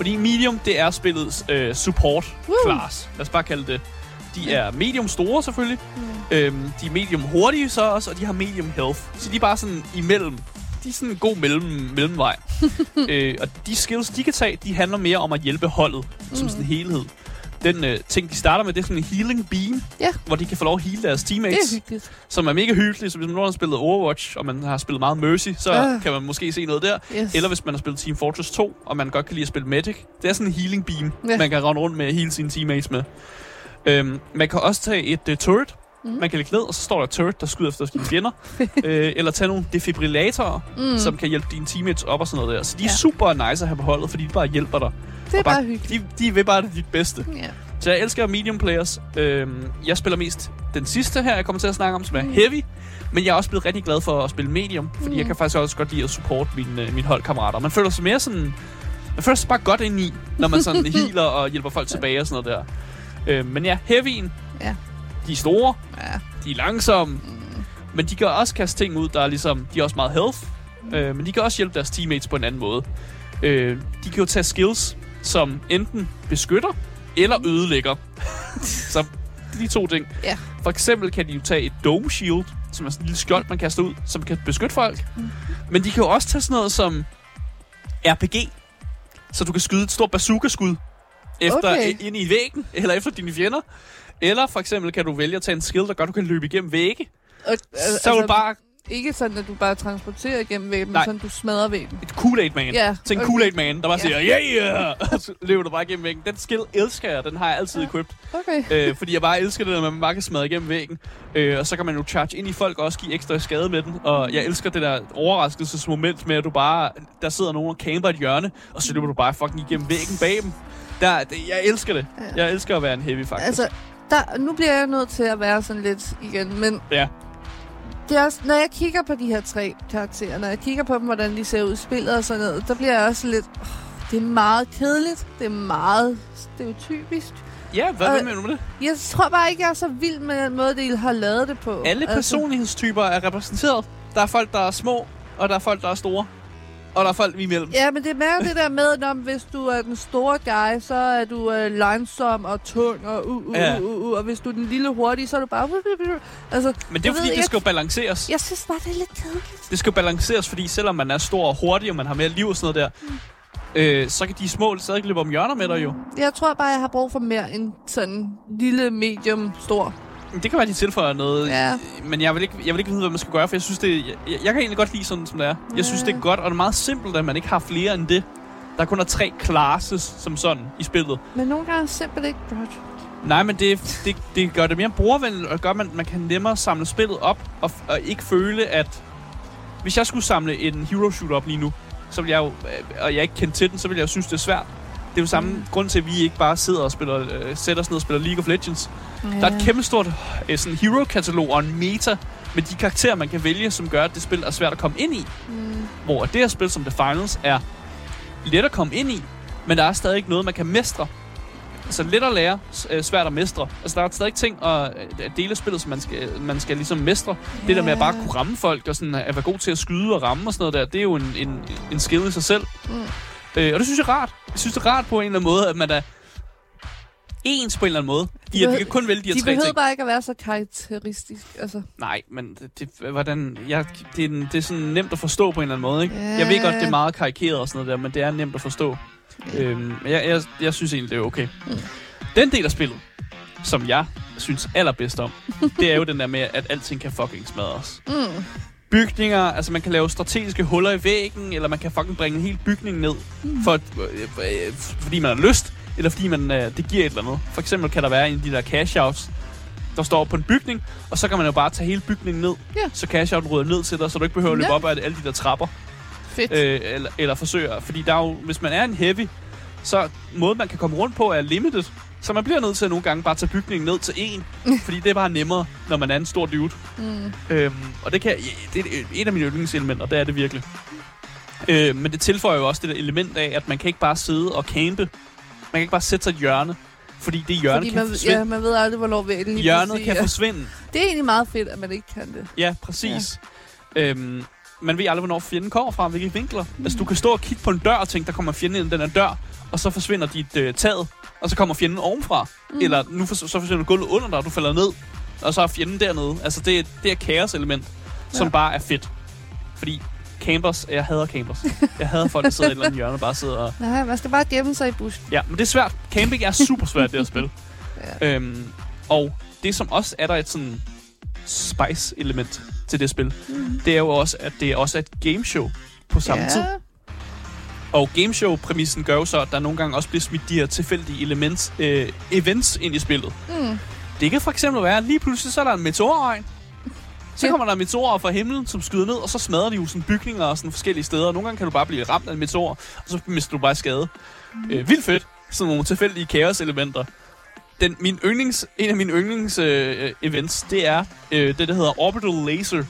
Fordi medium, det er spillets øh, support Woo. class. Lad os bare kalde det. De er medium store selvfølgelig. Mm. Øhm, de er medium hurtige så også, og de har medium health. Så de er bare sådan imellem. De er sådan en god mellem, mellemvej. øh, og de skills, de kan tage, de handler mere om at hjælpe holdet mm. som sådan en helhed. Den øh, ting, de starter med, det er sådan en healing beam, Ja. hvor de kan få lov at heal deres Det teammates, er hyggeligt. som er mega hyggeligt. Så hvis man nu har spillet Overwatch, og man har spillet meget Mercy, så Ah. kan man måske se noget der. Yes. Eller hvis man har spillet Team Fortress 2, og man godt kan lide at spille Magic. Det er sådan en healing beam, Ja. man kan rende rundt med hele sine teammates med. Øhm, man kan også tage et uh, turret. Mm. Man kan lægge ned, og så står der et turret, der skyder efter dine fjender. øh, eller tage nogle defibrillatorer, Mm. som kan hjælpe dine teammates op og sådan noget der. Så de er Ja. super nice at have på holdet, fordi de bare hjælper dig. det er og bare- bare hyggeligt. De, de vil bare det dit bedste. Ja. Så jeg elsker medium players. Øhm, jeg spiller mest den sidste her, jeg kommer til at snakke om, som er Mm. heavy. Men jeg er også blevet rigtig glad for at spille medium, fordi Mm. jeg kan faktisk også godt lide at support mine, øh, mine holdkammerater. Man føler sig mere sådan... Man føler sig bare godt ind i, når man sådan healer og hjælper folk tilbage og sådan noget der. Øhm, men ja, heavyen, Ja. De er store, Ja. de er langsomme, Mm. men de kan også kaste ting ud, der er ligesom... De er også meget health, øh, men de kan også hjælpe deres teammates på en anden måde. Øh, de kan jo tage skills, som enten beskytter eller ødelægger. så de to ting. Ja. For eksempel kan de jo tage et dome shield, som er sådan en lille skjold, man kaster ud, som kan beskytte folk. Mm. Men de kan jo også tage sådan noget som RPG. Så du kan skyde et stort bazooka-skud efter, Okay. ind i væggen, eller efter dine fjender. Eller for eksempel kan du vælge at tage en skill, der gør, at du kan løbe igennem vægge. Og, Så er du bare Ikke sådan, at du bare transporterer igennem væggen, men sådan, du smadrer væggen. et Kool-Aid Man. Ja, Tænk en okay. Kool-Aid Man, der bare Ja. siger, yeah, yeah! Og så løber du bare igennem væggen. Den skill elsker jeg, den har jeg altid equipped. Okay. øh, fordi jeg bare elsker det, når man bare kan smadre igennem væggen. Øh, og så kan man jo charge ind i folk og også give ekstra skade med den. Og jeg elsker det der overraskelsesmoment med, at du bare, der sidder nogen og camper et hjørne, og så løber du bare fucking igennem væggen bag dem. Der, det, jeg elsker det. Ja. Jeg elsker at være en heavy, faktisk. Altså, der, nu bliver jeg nødt til at være sådan lidt igen, men ja. det er også, når jeg kigger på de her tre karakterer, når jeg kigger på dem, hvordan de ser ud i spillet og sådan noget, der bliver jeg også lidt, oh, det er meget kedeligt, det er meget stereotypisk. Ja, hvad, Og- mener du med det? Jeg tror bare ikke, jeg er så vild med den måde, de har lavet det på. Alle personlighedstyper er repræsenteret. Der er folk, der er små, og der er folk, der er store. Og der er folk imellem. Ja, men det er mere det der med, at hvis du er den store guy, så er du øh, langsom og tung og uh, uh, Ja. uh, uh, og hvis du er den lille hurtige, så er du bare... Altså, Men det er fordi, ved, det jeg- skal jo balanceres. Jeg synes bare, det er lidt kedeligt. Det skal jo balanceres, fordi selvom man er stor og hurtig, og man har mere liv og sådan noget der, øh, så kan de små stadig løbe om hjørner med dig jo. Jeg tror bare, jeg har brug for mere end sådan lille, medium, stor. Det kan være, de tilføjer noget, Ja. men jeg vil, ikke, jeg vil ikke vide, hvad man skal gøre, for jeg synes, det, jeg, jeg kan egentlig godt lide sådan, som det er. Jeg synes, det er godt, og det er meget simpelt, at man ikke har flere end det. Der kun er tre classes som sådan i spillet. Men nogle gange er det simpelthen ikke godt. Nej, men det, det, det gør det mere brugervenligt, og gør, at man, man kan nemmere samle spillet op, og, og ikke føle, at... Hvis jeg skulle samle en hero shooter op lige nu, så ville jeg jo, øh, og jeg ikke kendte til den, så ville jeg jo synes, det er svært. Det er jo samme Mm. grund til, at vi ikke bare sidder og spiller, øh, sætter os ned og spiller League of Legends. Ja. Der er et kæmpe stort øh, sådan hero-katalog og en meta med de karakterer, man kan vælge, som gør, at det spil er svært at komme ind i. Mm. Hvor det her spil som The Finals er let at komme ind i, men der er stadig ikke noget, man kan mestre. Altså let at lære, øh, svært at mestre. Altså der er stadig ting at, øh, at dele spillet, som man skal, man skal ligesom mestre. Det der med at bare kunne ramme folk og sådan at være god til at skyde og ramme og sådan noget der, det er jo en, en, en skill i sig selv. Mm. Øh, og det synes jeg er rart. Jeg synes det er rart på en eller anden måde, at man er ens på en eller anden måde. I at vi behøver- kan kun vælge de her De tre ting. bare ikke at være så karakteristisk. Altså, Nej, men det, det, hvordan, jeg, det, er, det er sådan nemt at forstå på en eller anden måde, ikke? Ja. Jeg ved godt, det er meget karikeret og sådan noget der, men det er nemt at forstå. Øhm, men jeg, jeg, jeg synes egentlig, det er okay. Mm. Den del af spillet, som jeg synes allerbedst om, det er jo den der med, at alting kan fucking smadres. mm. Bygninger, altså man kan lave strategiske huller i væggen, eller man kan fucking bringe en hel bygning ned, Mm. for, øh, øh, fordi man har lyst, eller fordi man, øh, det giver et eller andet. For eksempel kan der være en af de der cash-outs, der står på en bygning, og så kan man jo bare tage hele bygningen ned, Ja. så cash-outen rydder ned til dig, så du ikke behøver at løbe Ja. op ad alle de der trapper, Fedt. øh, eller, eller forsøger. Fordi der er jo, hvis man er en heavy, så måden man kan komme rundt på er limited, så man bliver nødt til at nogle gange bare tage bygningen ned til en, fordi det er bare nemmere, når man er en stor dude. Mm. Øhm, og det, kan, det er et af mine yndlingselementer, det er det virkelig. Øh, men det tilføjer jo også det der element af, at man kan ikke bare sidde og campe. Man kan ikke bare sætte sig i et hjørne, fordi det hjørne Fordi kan man, forsvinde. ja, man ved aldrig, hvornår væggen lige Hjørnet pludselig kan forsvinde. Det er egentlig meget fedt, at man ikke kan det. Ja, præcis. Ja. Øhm, man ved aldrig, hvornår fjenden kommer fra, hvilke vinkler. Mm. Altså, du kan stå og kigge på en dør og tænke, der kommer fjenden ind den her dør, og så forsvinder dit øh, taget, og så kommer fjenden ovenfra. Mm. Eller nu for, så forsvinder gulvet under dig, og du falder ned, og så er fjenden dernede. Altså, det, er- det er kaos-element, som Ja. bare er fedt. Fordi campers, jeg hader campers. Jeg hader folk, der sidder i et eller andet hjørne og bare sidder og... Nej, man skal bare gemme sig i busken. Ja, men det er svært. Camping er super svært, det at spille. Ja. Øhm, og det som også er der et sådan spice-element til det spil, Mm. det er jo også, at det er også et gameshow på samme ja. tid. Og gameshow-præmissen gør jo så, at der nogle gange også bliver smidt de her tilfældige elements, øh, events ind i spillet. Mm. Det kan for eksempel være, at lige pludselig så er der en meteorregn. Så kommer der meteorer fra himlen, som skyder ned, og så smadrer de jo sådan bygninger og sådan forskellige steder. Og nogle gange kan du bare blive ramt af en meteor, og så mister du bare skade. Mm. Øh, vildt fedt. Sådan nogle tilfældige kaos-elementer. Den, min yndlings, en af mine yndlings øh, events, det er øh, det, der hedder Orbital Laser,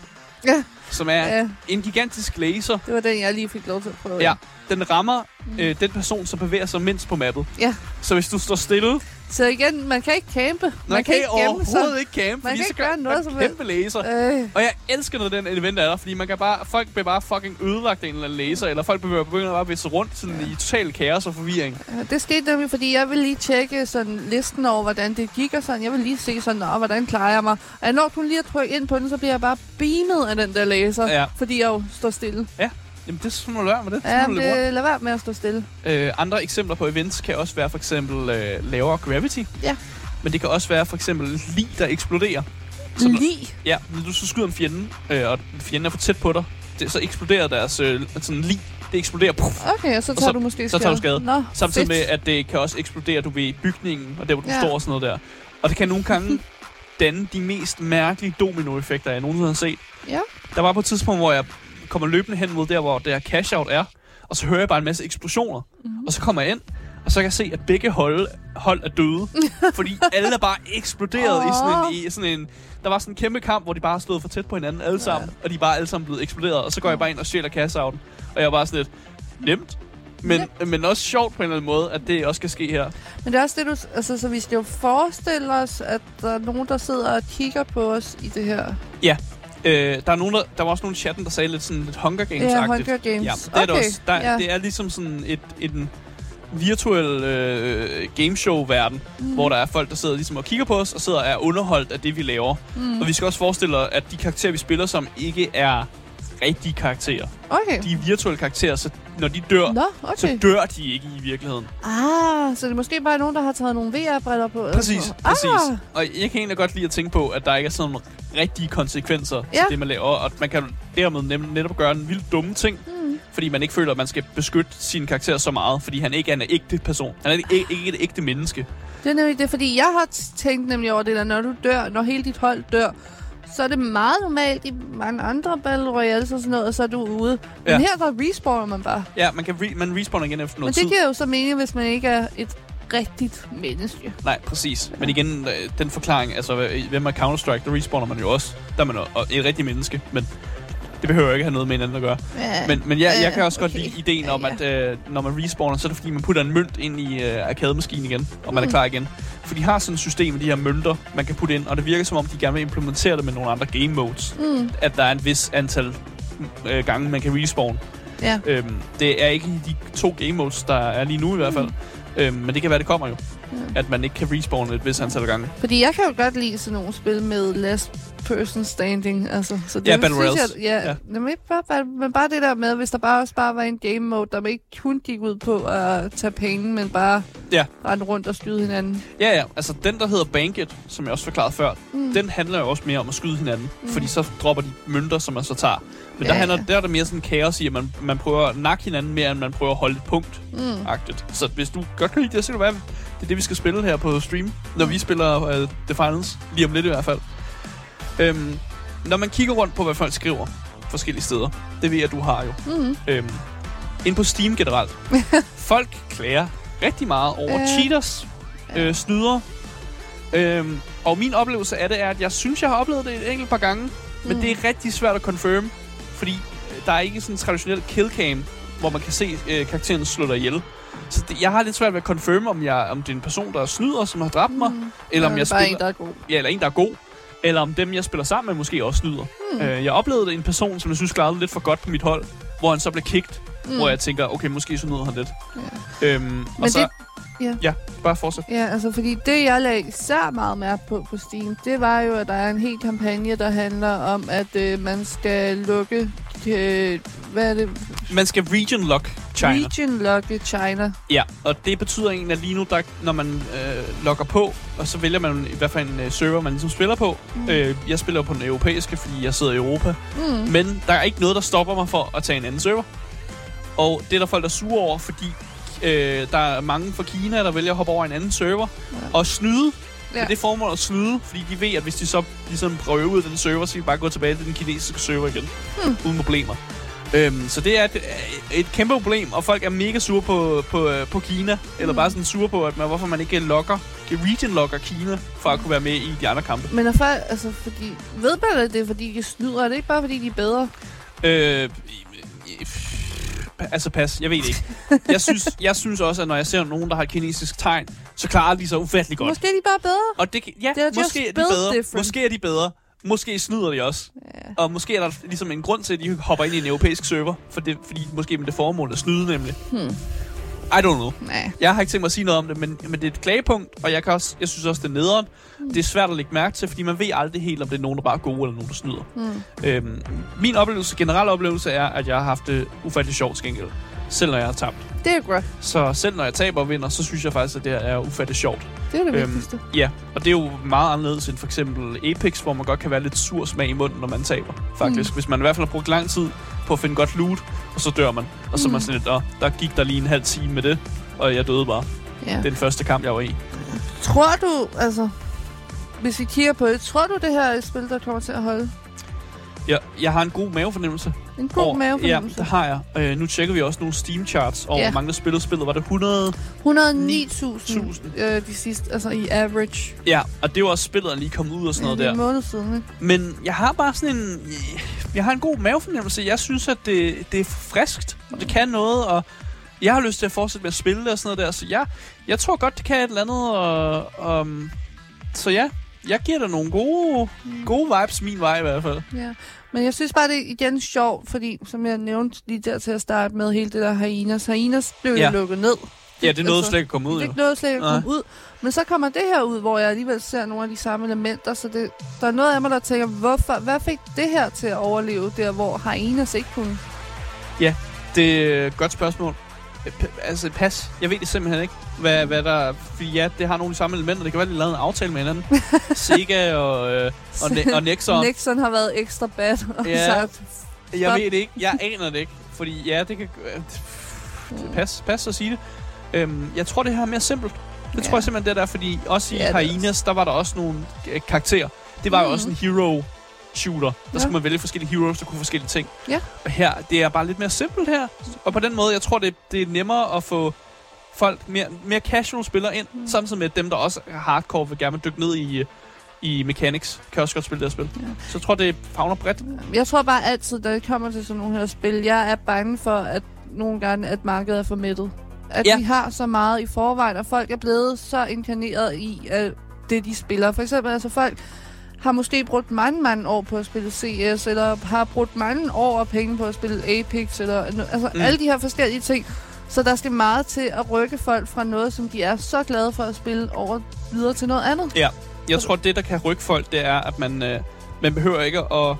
Ja, som er ja, en gigantisk laser. det var den, jeg lige fik lov til at prøve. Ja, den rammer øh, den person, som bevæger sig mindst på mappet. Ja. Så hvis du står stille, Så igen, man kan ikke campe. Man, Man, kan ikke gemme sig. overhovedet ikke campe, Man fordi kan så ikke gøre gør noget som kæmpe laser. Øh, Og jeg elsker, når den event er der, fordi man kan bare, folk bliver bare fucking ødelagt af en eller anden laser, eller folk begynder bare at visse rundt sådan i total kaos og forvirring. Ja, Det skete nemlig, fordi jeg ville lige tjekke sådan listen over, hvordan det gik og sådan. Jeg vil lige se sådan, Nå, hvordan klarer jeg mig. Og når du lige at trykke ind på den, så bliver jeg bare beamet af den der laser. Ja. Fordi jeg jo står stille. Jamen, det skal man lade være med det. Ja, det... det, lad være med at stå stille. øh, andre eksempler på events kan også være for eksempel øh, lavere gravity. Ja. Men det kan også være for eksempel lig, der eksploderer. Så, Lige. ja, når du så skyder en fjende, øh, og fjenden er for tæt på dig, det, så eksploderer deres øh, sådan lig. Det eksploderer, puff, Okay, og så Og tager så- du måske så tager du skade. Nå, Samtidig fedt. med, at det kan også eksplodere, du ved, bygningen, og der, hvor du. Ja. står og sådan noget der. Og det kan nogle gange danne de mest mærkelige dominoeffekter, jeg nogensinde har set. Ja. Der var på et tidspunkt, hvor jeg kommer løbende hen mod der, hvor der cash-out er, og så hører jeg bare en masse eksplosioner. Mhm. Mm-hmm. Og så kommer jeg ind, og så kan jeg se, at begge hold, hold er døde. fordi alle er bare eksploderet i, sådan en, i sådan en... Der var sådan en kæmpe kamp, hvor de bare stod for tæt på hinanden alle sammen, og de er bare alle sammen blevet eksploderet. Og så går jeg bare ind og stjæler cash-outen. Og jeg var bare sådan lidt, nemt. Men, men også sjovt på en eller anden måde, at det også skal ske her. Men det er også det, du... Altså, så vi skal jo forestille os, at der er nogen, der sidder og kigger på os i det her. Øh, der, er nogen, der, der var også nogle i chatten, der sagde lidt sådan lidt Hunger Games-agtigt. Ja, Hunger Games. Ja, det er det Okay, også. Der, ja. Det er ligesom sådan et, en virtuel øh, gameshow-verden, mm. hvor der er folk, der sidder ligesom og kigger på os, og sidder og er underholdt af det, vi laver. Mm. Og vi skal også forestille os, at de karakterer, vi spiller, som ikke er rigtige karakterer. Okay. De er virtuelle karakterer, så når de dør, Nå, så okay. dør de ikke i virkeligheden. Ah, så det er måske bare nogen, der har taget nogle VR-briller på. Præcis, sådan præcis. Og jeg kan egentlig godt lide at tænke på, at der ikke er sådan nogle rigtige konsekvenser ja. Til det, man laver. Og at man kan dermed nem- netop gøre en vildt dumme ting, Mm. fordi man ikke føler, at man skal beskytte sin karakter så meget, fordi han ikke er en ægte person. Han er ikke, ikke et ægte menneske. Det er nemlig det, fordi jeg har tænkt nemlig over det der, når du dør, når hele dit hold dør, så er det meget normalt i mange andre Battle Royales og sådan noget, og så er du ude. Men Ja. her der respawner man bare. Ja, man kan re- man respawner igen efter Men noget det tid. giver jo så mening, hvis man ikke er et rigtigt menneske. Nej, præcis. Men igen, øh, den forklaring, altså øh, hvem er Counter-Strike, der respawner man jo også. Der er man et rigtigt menneske, men det behøver ikke have noget med hinanden at gøre. Ja. Men, men jeg, jeg kan også godt okay. lide ideen om, at øh, når man respawner, så er det fordi, man putter en mønt ind i øh, arcade-maskinen igen, og man er Mm. klar igen. For de har sådan et system med de her mønter, man kan putte ind, og det virker som om, de gerne vil implementere det med nogle andre game modes. Mm, At der er en vis antal øh, gange, man kan respawn. ja. Øhm, det er ikke de to game modes, der er lige nu i hvert fald. Øhm, men det kan være, det kommer jo. Ja. At man ikke kan respawne et vis antal gange. Fordi jeg kan jo godt lide sådan nogle spil med last person standing. Altså, så det Ja, Battle synes Royales. Jeg, ja, Ja. ja. Men, ikke bare, bare, men bare det der med, hvis der bare også bare var en game mode, der ikke kun gik ud på at tage penge, men bare Ja. rende rundt og skyde hinanden. Ja, ja. Altså, den, der hedder Banket, som jeg også forklarede før, Mm. den handler jo også mere om at skyde hinanden. Mm. Fordi så dropper de mønter, som man så tager. Men Ja, der, handler, ja. der er der mere sådan kaos i, at man, man prøver at nakke hinanden mere, end man prøver at holde et punkt. Mm. Agtigt. Så hvis du godt kan lide det, så kan du være, det er det, vi skal spille her på stream, når vi spiller uh, The Finals. Lige om lidt i hvert fald. Øhm, når man kigger rundt på, hvad folk skriver forskellige steder, det ved jeg, at du har jo. Mm. Øhm, ind på Steam generelt. folk klager rigtig meget over Ja. cheaters, øh, snyder. Øhm, og min oplevelse af det er, at jeg synes, jeg har oplevet det et enkelt par gange, mm. men Mm. det er rigtig svært at confirm, fordi øh, der er ikke sådan en traditionel killcam, hvor man kan se øh, karakteren slå dig ihjel. Så det, jeg har lidt svært ved at confirm, om, jeg, om det er en person, der snyder, som har dræbt mig, Mm. eller om jeg spiller... en, der er god. Ja, eller en, der er god. Eller om dem, jeg spiller sammen med, måske også snyder. Mm. Øh, jeg oplevede en person, som jeg synes klarede lidt for godt på mit hold, hvor han så blev kicked, mm. hvor jeg tænker, okay, måske snyder han lidt. Ja. Øhm, og Men så, det, ja. ja, bare fortsæt. Ja, altså fordi det, jeg lagde især meget mærke på på Steam, det var jo, at der er en hel kampagne, der handler om, at øh, man skal lukke... Øh, hvad er det? Man skal region lock China. Region lukke China. Ja, og det betyder egentlig, at lige nu, der, når man øh, logger på, og så vælger man i hvert fald en øh, server, man ligesom spiller på. Mm. Øh, jeg spiller på den europæiske, fordi jeg sidder i Europa. Mm. Men der er ikke noget, der stopper mig for at tage en anden server. Og det er der folk, der er sure over, fordi øh, der er mange fra Kina, der vælger at hoppe over en anden server Ja. og snyde. Ja. Men det formål at snyde, fordi de ved, at hvis de så ligesom prøver ud af den server, så kan de bare gå tilbage til den kinesiske server igen. Hmm. Uden problemer. Øhm, så det er et, et kæmpe problem, og folk er mega sure på, på, øh, på Kina. Eller Hmm. bare sådan sure på, at man, hvorfor man ikke lokker, region lokker Kina, for at kunne være med i de andre kampe. Men er folk, altså fordi... Ved man, det er, fordi de snyder? Er det ikke bare, fordi de er bedre? Øh, altså pas, jeg ved det ikke. Jeg synes, jeg synes også, at når jeg ser nogen, der har kinesisk tegn, så klarer de sig ufattelig godt. Måske er de bare bedre. Og det, ja, They're måske er de bedre. different. Måske er de bedre. Måske snyder de også. Ja. Og måske er der ligesom en grund til, at de hopper ind i en europæisk server. For det, fordi måske med det formål at snyde nemlig. Hmm. I don't know. Nej. Jeg har ikke tænkt mig at sige noget om det, men, men det er et klagepunkt, og jeg, kan også, jeg synes også, det er nederen. Det er svært at lægge mærke til, fordi man ved aldrig helt, om det er nogen, der bare er gode, eller nogen, der snyder. Hmm. Øhm, min oplevelse, generelle oplevelse er, at jeg har haft det ufattelig sjovt skængel. Selv når jeg har tabt. Det er godt. Så selv når jeg taber og vinder, så synes jeg faktisk, at det er ufattelig sjovt. Det er det Øhm, vigtigste. Ja, og det er jo meget anderledes end for eksempel Apex, hvor man godt kan være lidt sur smag i munden, når man taber. Faktisk. Mm. Hvis man i hvert fald har brugt lang tid på at finde godt loot, og så dør man. Og så er man Mm. sådan lidt, "Åh, der gik der lige en halv time med det, og jeg døde bare. Ja. Den første kamp, jeg var i. Tror du, altså... Hvis vi kigger på det, tror du, det her er et spil, der kommer til at holde? Jeg, jeg har en god mavefornemmelse. En god over- mavefornemmelse. Ja, det har jeg. Øh, nu tjekker vi også nogle Steam charts over, Ja. hvor mange der spillede spillet. Var det 100? 109.000 øh, de sidste, altså i average. Ja, og det jo også spillet, der lige kommet ud og sådan noget er der. en måned siden, ikke? Men jeg har bare sådan en... Jeg har en god mavefornemmelse. Jeg synes, at det, det er friskt, og det kan noget, og jeg har lyst til at fortsætte med at spille det og sådan noget der. Så jeg, jeg tror godt, det kan et eller andet. Og, og, så ja, jeg giver dig nogle gode, gode vibes min vej i hvert fald. Ja. Men jeg synes bare, det er igen sjovt, fordi som jeg nævnte lige der til at starte med, hele det der Hyenas. Hyenas blev Ja. jo lukket ned. Ja, det er noget Altså, slet ikke at komme ud. Det noget slet ikke Nej. komme ud. Men så kommer det her ud, hvor jeg alligevel ser nogle af de samme elementer, så det, der er noget af mig, der tænker, hvorfor, hvad fik det her til at overleve der, hvor Hyenas ikke kunne? Det er et godt spørgsmål. P- altså, pas. Jeg ved det simpelthen ikke, hvad, hvad der... Fordi ja, det har nogle af de samme elementer. Det kan være, at de lavede en aftale med hinanden. Sega og, øh, og, ne- og Nexon. Nixon har været ekstra bad og Ja. sagt, Jeg Stop. ved det ikke. Jeg aner det ikke. Fordi ja, det kan... øh, Pas, pas at sige det. Øhm, jeg tror, det her er mere simpelt. Det Ja. tror jeg simpelthen, det er der, fordi også i Ja, Hyenas, der var der også nogle øh, karakterer. Det var jo Mhm. også en hero shooter. Der Ja. skulle man vælge forskellige heroes, der kunne forskellige ting. Ja. Og her, det er bare lidt mere simpelt her. Og på den måde, jeg tror, det, det er nemmere at få folk, mere, mere casual spillere ind, Mm. samtidig med dem, der også er hardcore, vil gerne dykke ned i, i mechanics, kan også godt spille det her spil. Ja. Så jeg tror, det fagner bredt. Jeg tror bare altid, da det kommer til sådan nogle her spil, jeg er bange for, at nogle gange, at markedet er for mættet. At Ja. vi har så meget i forvejen, og folk er blevet så inkarneret i at det, de spiller. For eksempel, altså folk har måske brugt mange, mange år på at spille CS, eller har brugt mange år og penge på at spille Apex, eller altså mm. alle de her forskellige ting. Så der skal meget til at rykke folk fra noget, som de er så glade for at spille, over videre til noget andet. Jeg tror, det, der kan rykke folk, det er, at man, øh, man behøver ikke at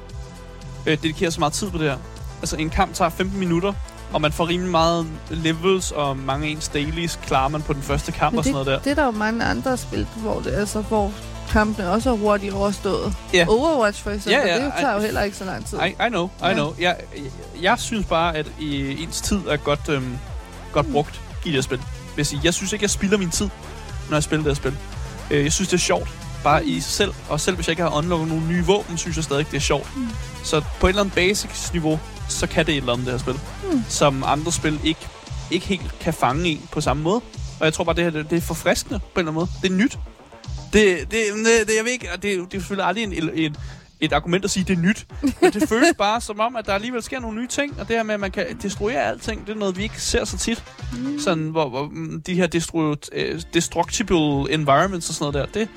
øh, dedikere så meget tid på det her. Altså, en kamp tager 15 minutter, og man får rimelig meget levels, og mange ens dailies klarer man på den første kamp Men og sådan noget der. Det er der jo mange andre spil, hvor, det, altså, hvor kampene også er hurtigt overstået. Ja. Overwatch for eksempel, Ja, ja, det tager jo ej. heller ikke så lang tid. I, I know, I Ja. know. Jeg, jeg, jeg synes bare, at i, ens tid er godt, øhm, godt brugt i det her spil. Vil jeg, sige. jeg synes ikke, jeg spilder min tid, når jeg spiller det her spil. Øh, jeg synes, det er sjovt. Bare i sig selv. Og selv hvis jeg ikke har unlocket nogle nye våben, synes jeg stadig, det er sjovt. Mm. Så på et eller andet basics niveau, så kan det et eller andet, det her spil. Mm. Som andre spil ikke, ikke helt kan fange en på samme måde. Og jeg tror bare, det her det, det er forfriskende på en eller anden måde. Det er nyt. Det, det, det, det jeg ved ikke, det, er det er selvfølgelig aldrig en, en, et argument at sige, at det er nyt. Men det føles bare som om, at der alligevel sker nogle nye ting. Og det her med, at man kan destruere alting, det er noget, vi ikke ser så tit. Mm. Sådan, hvor, hvor mm, de her destru, øh, destructible environments og sådan noget der, det,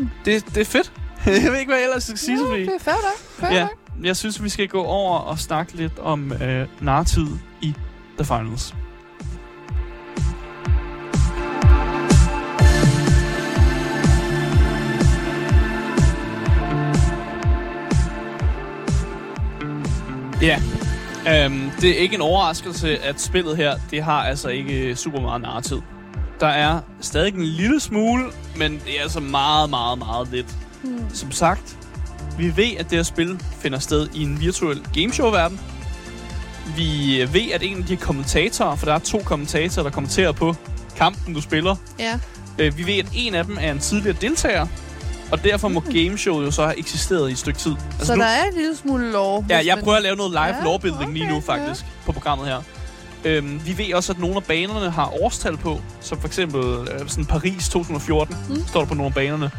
Mm. det, det er fedt. jeg ved ikke, hvad jeg ellers skal sige, Ja, Sofie. det er fair nok. Fair Ja, nok. jeg synes, vi skal gå over og snakke lidt om øh, narratid i The Finals. Ja, øhm, det er ikke en overraskelse, at spillet her, det har altså ikke super meget narrativ. Der er stadig en lille smule, men det er altså meget, meget, meget lidt. Mm. Som sagt, vi ved, at det her spil finder sted i en virtuel gameshow-verden. Vi ved, at en af de kommentatorer, for der er to kommentatorer, der kommenterer på kampen, du spiller. Ja. Øh, vi ved, at en af dem er en tidligere deltager, og derfor må gameshowet jo så have eksisteret i et stykke tid. Altså så nu, der er en lille smule lov. ja, jeg prøver at lave noget live Ja, lore-building lige nu, okay, faktisk, på programmet her. Øhm, vi ved også, at nogle af banerne har årstal på, som for eksempel øh, sådan Paris 2014, Mm. står der på nogle af banerne.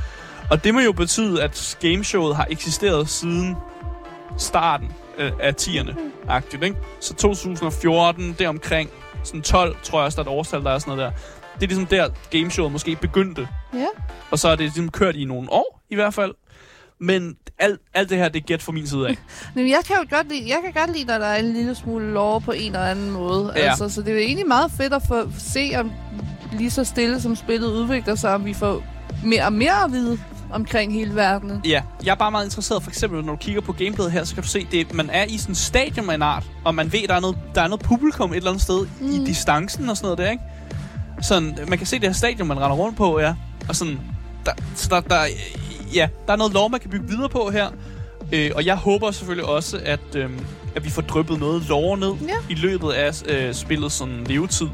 Og det må jo betyde, at gameshowet har eksisteret siden starten øh, af 10'erne-agtigt, ikke? Så 2014, det omkring sådan 12, tror jeg også, der er et årstal, der er sådan noget der. Det er ligesom der, gameshowet måske begyndte. Ja. Og så er det ligesom kørt i nogle år, i hvert fald. Men alt, alt det her, det er gæt fra min side af. Men jeg kan jo godt lide, jeg kan godt lide, når der er en lille smule lore på en eller anden måde. Ja. Altså, så det er jo egentlig meget fedt at få se, om lige så stille som spillet udvikler sig, om vi får mere og mere at vide omkring hele verdenen. Ja, jeg er bare meget interesseret. For eksempel, når du kigger på gameplayet her, så kan du se, det, man er i sådan en stadium af en art, og man ved, der er noget, der er noget publikum et eller andet sted mm. i distancen og sådan noget der, ikke? Sådan, man kan se det her stadion, man render rundt på, ja. Og sådan, der, der, der, ja, der er noget lov, man kan bygge videre på her. Øh, og jeg håber selvfølgelig også, at, øh, at vi får dryppet noget lore ned Ja. i løbet af øh, spillet sådan levetid.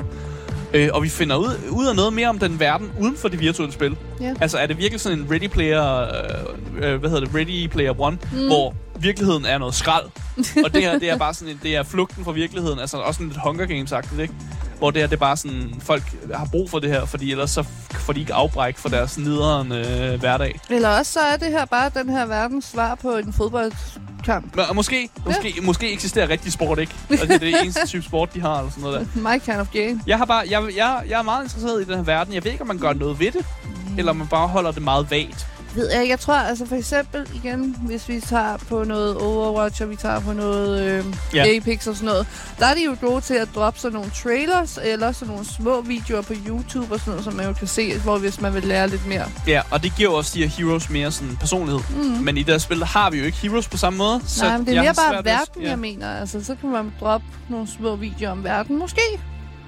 Øh, og vi finder ud, ud af noget mere om den verden uden for det virtuelle spil. Ja. Altså er det virkelig sådan en Ready Player, øh, øh, hvad hedder det, Ready Player One, mm. hvor virkeligheden er noget skrald. og det her, det er bare sådan en, det er flugten fra virkeligheden, altså også sådan lidt Hunger Games-agtigt, ikke? Hvor det her, det er bare sådan, folk har brug for det her, fordi ellers så får de ikke afbræk for deres nederen øh, hverdag. Eller også så er det her bare den her verdens svar på en fodboldkamp. Men, måske, måske, måske eksisterer rigtig sport ikke. Altså, det er det eneste type sport, de har, eller sådan noget der. My kind of game. Jeg, har bare, jeg, jeg, jeg er meget interesseret i den her verden. Jeg ved ikke, om man gør noget ved det, eller om man bare holder det meget vagt. Ved jeg ikke. Jeg tror, altså for eksempel igen, hvis vi tager på noget Overwatch, og vi tager på noget øh, Ja. ja. Apex og sådan noget, der er de jo gode til at droppe sådan nogle trailers, eller sådan nogle små videoer på YouTube og sådan noget, som man jo kan se, hvor hvis man vil lære lidt mere. Ja, og det giver jo også de her heroes mere sådan personlighed. Mm. Men i det her spil, har vi jo ikke heroes på samme måde. Så Nej, men det er mere bare verden, jeg mener. Altså, så kan man droppe nogle små videoer om verden. Måske.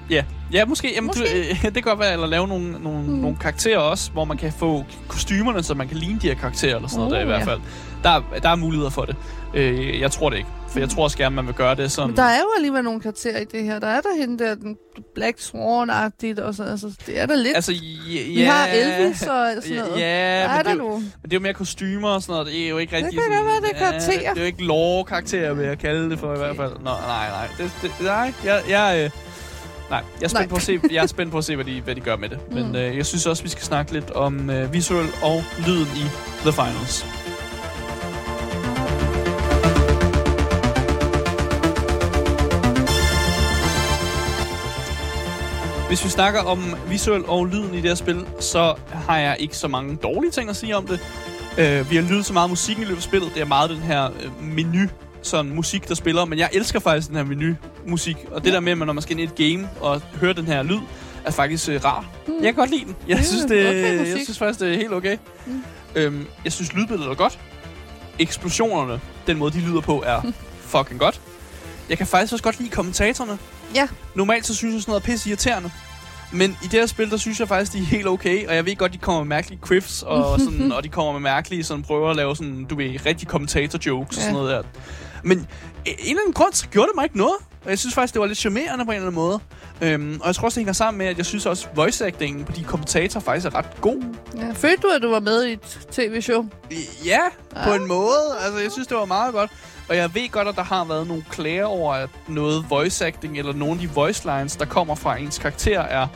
Ja, ja måske. Jamen, Måske. Du, øh, det kan godt være, eller lave nogle, nogle, mm. nogle karakterer også, hvor man kan få kostymerne, så man kan ligne de her karakterer, eller sådan noget Oh, der i hvert ja. fald. Der, er- der er muligheder for det. Øh, jeg tror det ikke. For jeg tror også gerne, man vil gøre det sådan... Men der er jo alligevel nogle karakterer i det her. Der er der hende der, den Black Swan-agtigt, og så, altså, det er der lidt. Altså, ja, vi har Elvis og sådan noget. Ja, der er det, der er jo, nogle. men det er jo mere kostymer og sådan noget. Det er jo ikke rigtig kan sådan, være, det er karakterer. Ja, det er jo ikke lore-karakterer, vil jeg kalde det for i hvert fald. Nå, nej, nej. Det, det, nej, jeg, jeg, øh, nej, jeg er spændt Nej. på at se, jeg er spændt på at se, hvad de, hvad de gør med det. Men Mm. øh, jeg synes også, vi skal snakke lidt om øh, visuel og lyden i The Finals. Hvis vi snakker om visuel og lyden i det her spil, så har jeg ikke så mange dårlige ting at sige om det. Uh, vi har lyttet så meget musik i løbet af spillet. Det er meget den her uh, menu, sådan musik, der spiller. Men jeg elsker faktisk den her menu-musik. Og det der med, at når man skal ind i et game og høre den her lyd, er faktisk uh, rar. Mm. Jeg kan godt lide den. Jeg, Det er synes, det, okay musik. jeg synes faktisk, det er helt okay. Mm. Øhm, jeg synes, lydbilledet er godt. Eksplosionerne, den måde, de lyder på, er fucking godt. Jeg kan faktisk også godt lide kommentatorerne. Ja. Normalt så synes jeg sådan noget er pisse irriterende. Men i det her spil, der synes jeg faktisk, de er helt okay. Og jeg ved godt, de kommer med mærkelige quiffs, og, sådan, og de kommer med mærkelige, sådan prøver at lave sådan, du ved, rigtig kommentator-jokes og sådan Ja. noget der. Men en eller anden grund, så gjorde det mig ikke noget. Og jeg synes faktisk, det var lidt charmerende på en eller anden måde. Øhm, og jeg tror også, det hænger sammen med, at jeg synes også, voice actingen på de kommentatorer faktisk er ret god. Ja. Følte du, at du var med i et tv-show? Ja, på Ah. en måde. Altså, jeg synes, det var meget godt. Og jeg ved godt, at der har været nogle klager over, at noget voice acting, eller nogle af de voice lines, der kommer fra ens karakter, er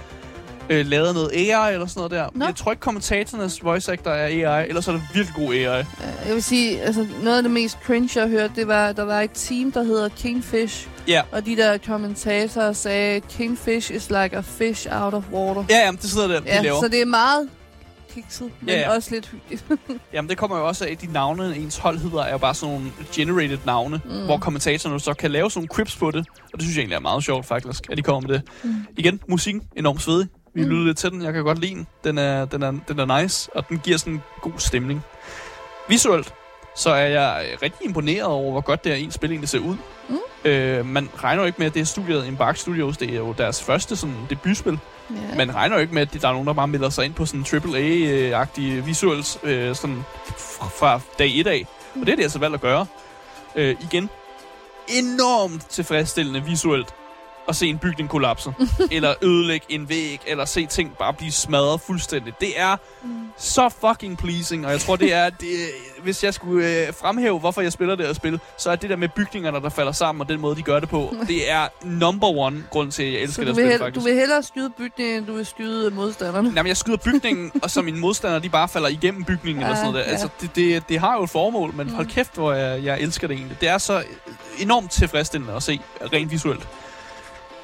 øh, lavet noget AI eller sådan noget der. Nå. Jeg tror ikke, kommentatorernes voice actor er AI, ellers er det virkelig god AI. Øh, Jeg vil sige, altså noget af det mest cringe, jeg hørte, det var, der var et team, der hedder Kingfish. Ja. Og de der kommentatorer sagde, Kingfish is like a fish out of water. Ja, jamen, det sidder der, de Ja, laver. så det er meget kikset, men Ja, ja. også lidt hyggeligt. Jamen, det kommer jo også af, at de navne, ens hold hedder, er jo bare sådan nogle generated navne, mm. hvor kommentatorerne så kan lave sådan nogle quips på det. Og det synes jeg egentlig er meget sjovt, faktisk, at de kommer med det. Mm. Igen, musikken, enormt svedig. Vi mm. lytter lidt til den, jeg kan godt lide den. Den er, den, er, den er nice, og den giver sådan en god stemning. Visuelt, så er jeg rigtig imponeret over, hvor godt det her en spil egentlig ser ud. Mm. Øh, man regner jo ikke med, at det er studiet Embark Studios, det er jo deres første sådan, debutspil. ja. Man regner jo ikke med, at der er nogen, der bare melder sig ind på sådan AAA-agtige visuals øh, sådan fra dag 1 af. Og det er det altså valgt at gøre. Øh, igen, enormt tilfredsstillende visuelt at se en bygning kollapse. eller ødelægge en væg, eller se ting bare blive smadret fuldstændig. Det er så fucking pleasing, og jeg tror, det er, det, hvis jeg skulle øh, fremhæve, hvorfor jeg spiller det her spil, så er det der med bygningerne, der falder sammen, og den måde, de gør det på, det er number one grund til, at jeg elsker det spil, hell- faktisk. du vil hellere skyde bygningen, end du vil skyde modstanderne. Jamen, jeg skyder bygningen, og så mine modstandere, de bare falder igennem bygningen eller Ja, sådan noget der. ja. Altså, det, det, det har jo et formål, men hold kæft, hvor jeg, jeg elsker det egentlig. Det er så enormt tilfredsstillende at se, rent visuelt.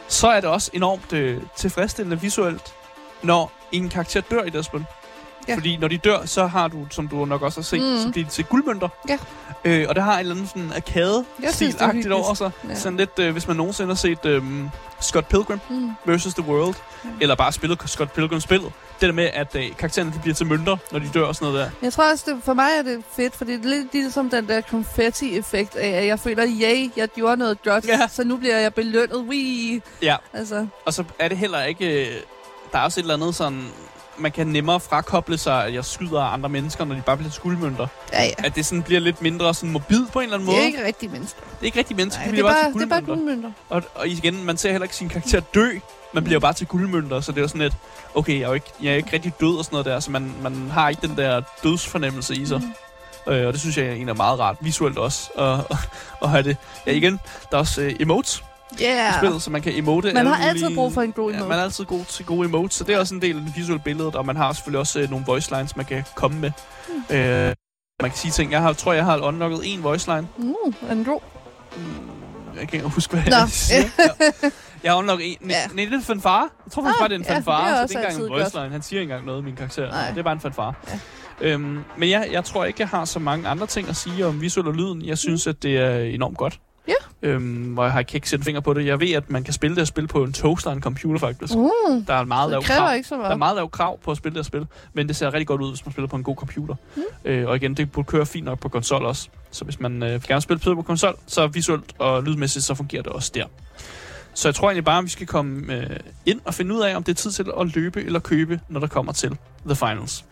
Så er det også enormt øh, tilfredsstillende visuelt, når en karakter dør i det spil. Ja. Fordi når de dør, så har du, som du nok også har set, Mm. så bliver de til guldmønter. Ja. Øh, og det har en eller anden sådan er arcade-stil-agtigt hyggeligt. over sig. Ja. Sådan lidt, øh, hvis man nogensinde har set øh, Scott Pilgrim Mm. vs. The World, Mm. eller bare spillet Scott Pilgrim-spillet. Det der med, at øh, karaktererne de bliver til mønter, når de dør og sådan noget der. Jeg tror også, det, for mig er det fedt, fordi det er lidt ligesom den der konfetti-effekt af, at jeg føler, yay, jeg gjorde noget godt, Ja. så nu bliver jeg belønnet. Wee. Ja. Altså, Og så er det heller ikke... øh, Der er også et eller andet sådan... Man kan nemmere frakoble sig, at jeg skyder andre mennesker, når de bare bliver til guldmønter. ja, ja. At det sådan bliver lidt mindre sådan morbid på en eller anden Det måde. er ikke rigtig mennesker. det er ikke rigtig mennesker, Nej, de det, er bliver bare, bare, det er bare guldmønter. Og, og igen, man ser heller ikke sin karakter dø. Man bliver bare til guldmønter, så det er sådan lidt... Okay, jeg er ikke, jeg er ikke rigtig død og sådan noget der, så man, man har ikke den der dødsfornemmelse i sig. Mm. Øh, og det synes jeg egentlig er meget rart, visuelt også, at, at, at have det. Ja, igen, der er også øh, emotes Yeah. spillet, så man kan emote Man har altid mulige- brug for en god Ja, emote. man er altid god til gode emotes, så det er også en del af det visuelle billede, og man har selvfølgelig også øh, nogle voice lines, man kan komme med. Hmm. Øh, man kan sige ting. Jeg har, tror, jeg har unlocket en voice line. Mm, er den god? Mm, Jeg kan ikke huske, hvad Nå. jeg siger. Ja. Jeg har unlocket en. Ja. Ja. Nej, det er en fanfare. Jeg tror faktisk Ah, bare, det er en ja, fanfare, det er så det er ikke engang en altid voice line. Han siger ikke engang noget, min karakter. Nej. Det er bare en fanfare. Ja. Øhm, men jeg, jeg tror ikke, jeg har så mange andre ting at sige om visuel og lyden. Jeg synes, at det er enormt godt. Ja. Øhm, og jeg har ikke sætte finger på det. Jeg ved, at man kan spille det her spil på en toaster og en computer, faktisk. Mm. Der er meget lav krav. ikke så Der er meget. meget lav krav på at spille det her spil, men det ser rigtig godt ud, hvis man spiller på en god computer. Mm. Øh, og igen, det burde køre fint nok på konsol også. Så hvis man øh, vil gerne spille på konsol, så visuelt og lydmæssigt, så fungerer det også der. Så jeg tror egentlig bare, at vi skal komme øh, ind og finde ud af, om det er tid til at løbe eller købe, når der kommer til The Finals.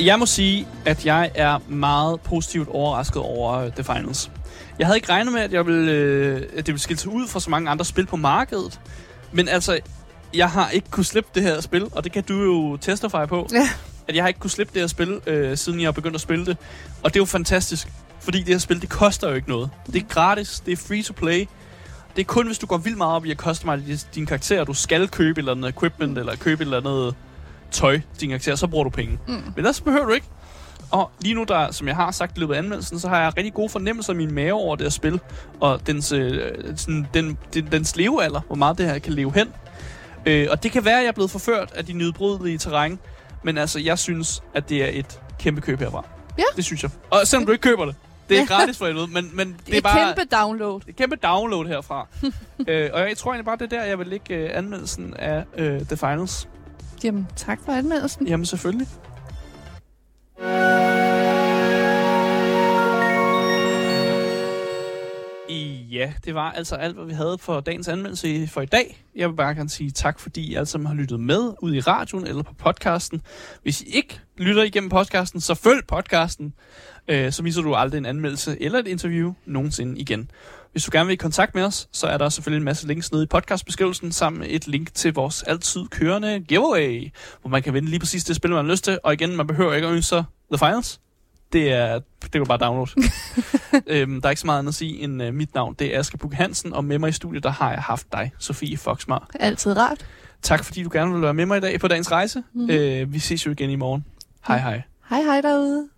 Jeg må sige, at jeg er meget positivt overrasket over øh, The Finals. Jeg havde ikke regnet med, at, jeg ville, øh, at det ville skille sig ud fra så mange andre spil på markedet. Men altså, jeg har ikke kunne slippe det her spil, og det kan du jo testify på. Ja. At jeg har ikke kunne slippe det her spil, øh, siden jeg har begyndt at spille det. Og det er jo fantastisk, fordi det her spil, det koster jo ikke noget. Det er gratis, det er free to play. Det er kun, hvis du går vildt meget op i at customize din- din karakter, du skal købe et eller andet equipment, eller købe et eller andet tøj til din karakter, så bruger du penge. Mm. Men ellers behøver du ikke. Og lige nu, der, som jeg har sagt i løbet af anmeldelsen, så har jeg rigtig gode fornemmelser i min mave over det her spil. Og dens, øh, sådan, den, den, dens levealder, hvor meget det her kan leve hen. Øh, og det kan være, at jeg er blevet forført af de nydbrydelige terræn. Men altså, jeg synes, at det er et kæmpe køb herfra. Ja. Det synes jeg. Og selvom du ikke køber det. Det er gratis for helvede, men, men det, Det er er bare... kæmpe download. Det er et kæmpe download herfra. øh, og jeg tror egentlig bare, det er der, jeg vil lægge øh, anmeldelsen af øh, The Finals. Jamen, tak for anmeldelsen. Jamen selvfølgelig. Ja, det var altså alt, hvad vi havde for dagens anmeldelse for i dag. Jeg vil bare gerne sige tak, fordi I alle sammen har lyttet med ud i radioen eller på podcasten. Hvis I ikke lytter igennem podcasten, så følg podcasten. Øh, så misser du aldrig en anmeldelse eller et interview nogensinde igen. Hvis du gerne vil i kontakt med os, så er der selvfølgelig en masse links nede i podcastbeskrivelsen, sammen med et link til vores altid kørende giveaway, hvor man kan vinde lige præcis det spil, man har lyst til. Og igen, man behøver ikke at ønske sig The Finals. Det er, det kan du bare downloade. øhm, der er ikke så meget andet at sige end uh, mit navn. Det er Asger Bukke Hansen, og med mig i studiet, der har jeg haft dig, Sofie Foxmar. Altid rart. Tak fordi du gerne vil være med mig i dag på dagens rejse. Mhm. Øh, vi ses jo igen i morgen. Hej hej. Hej hej derude.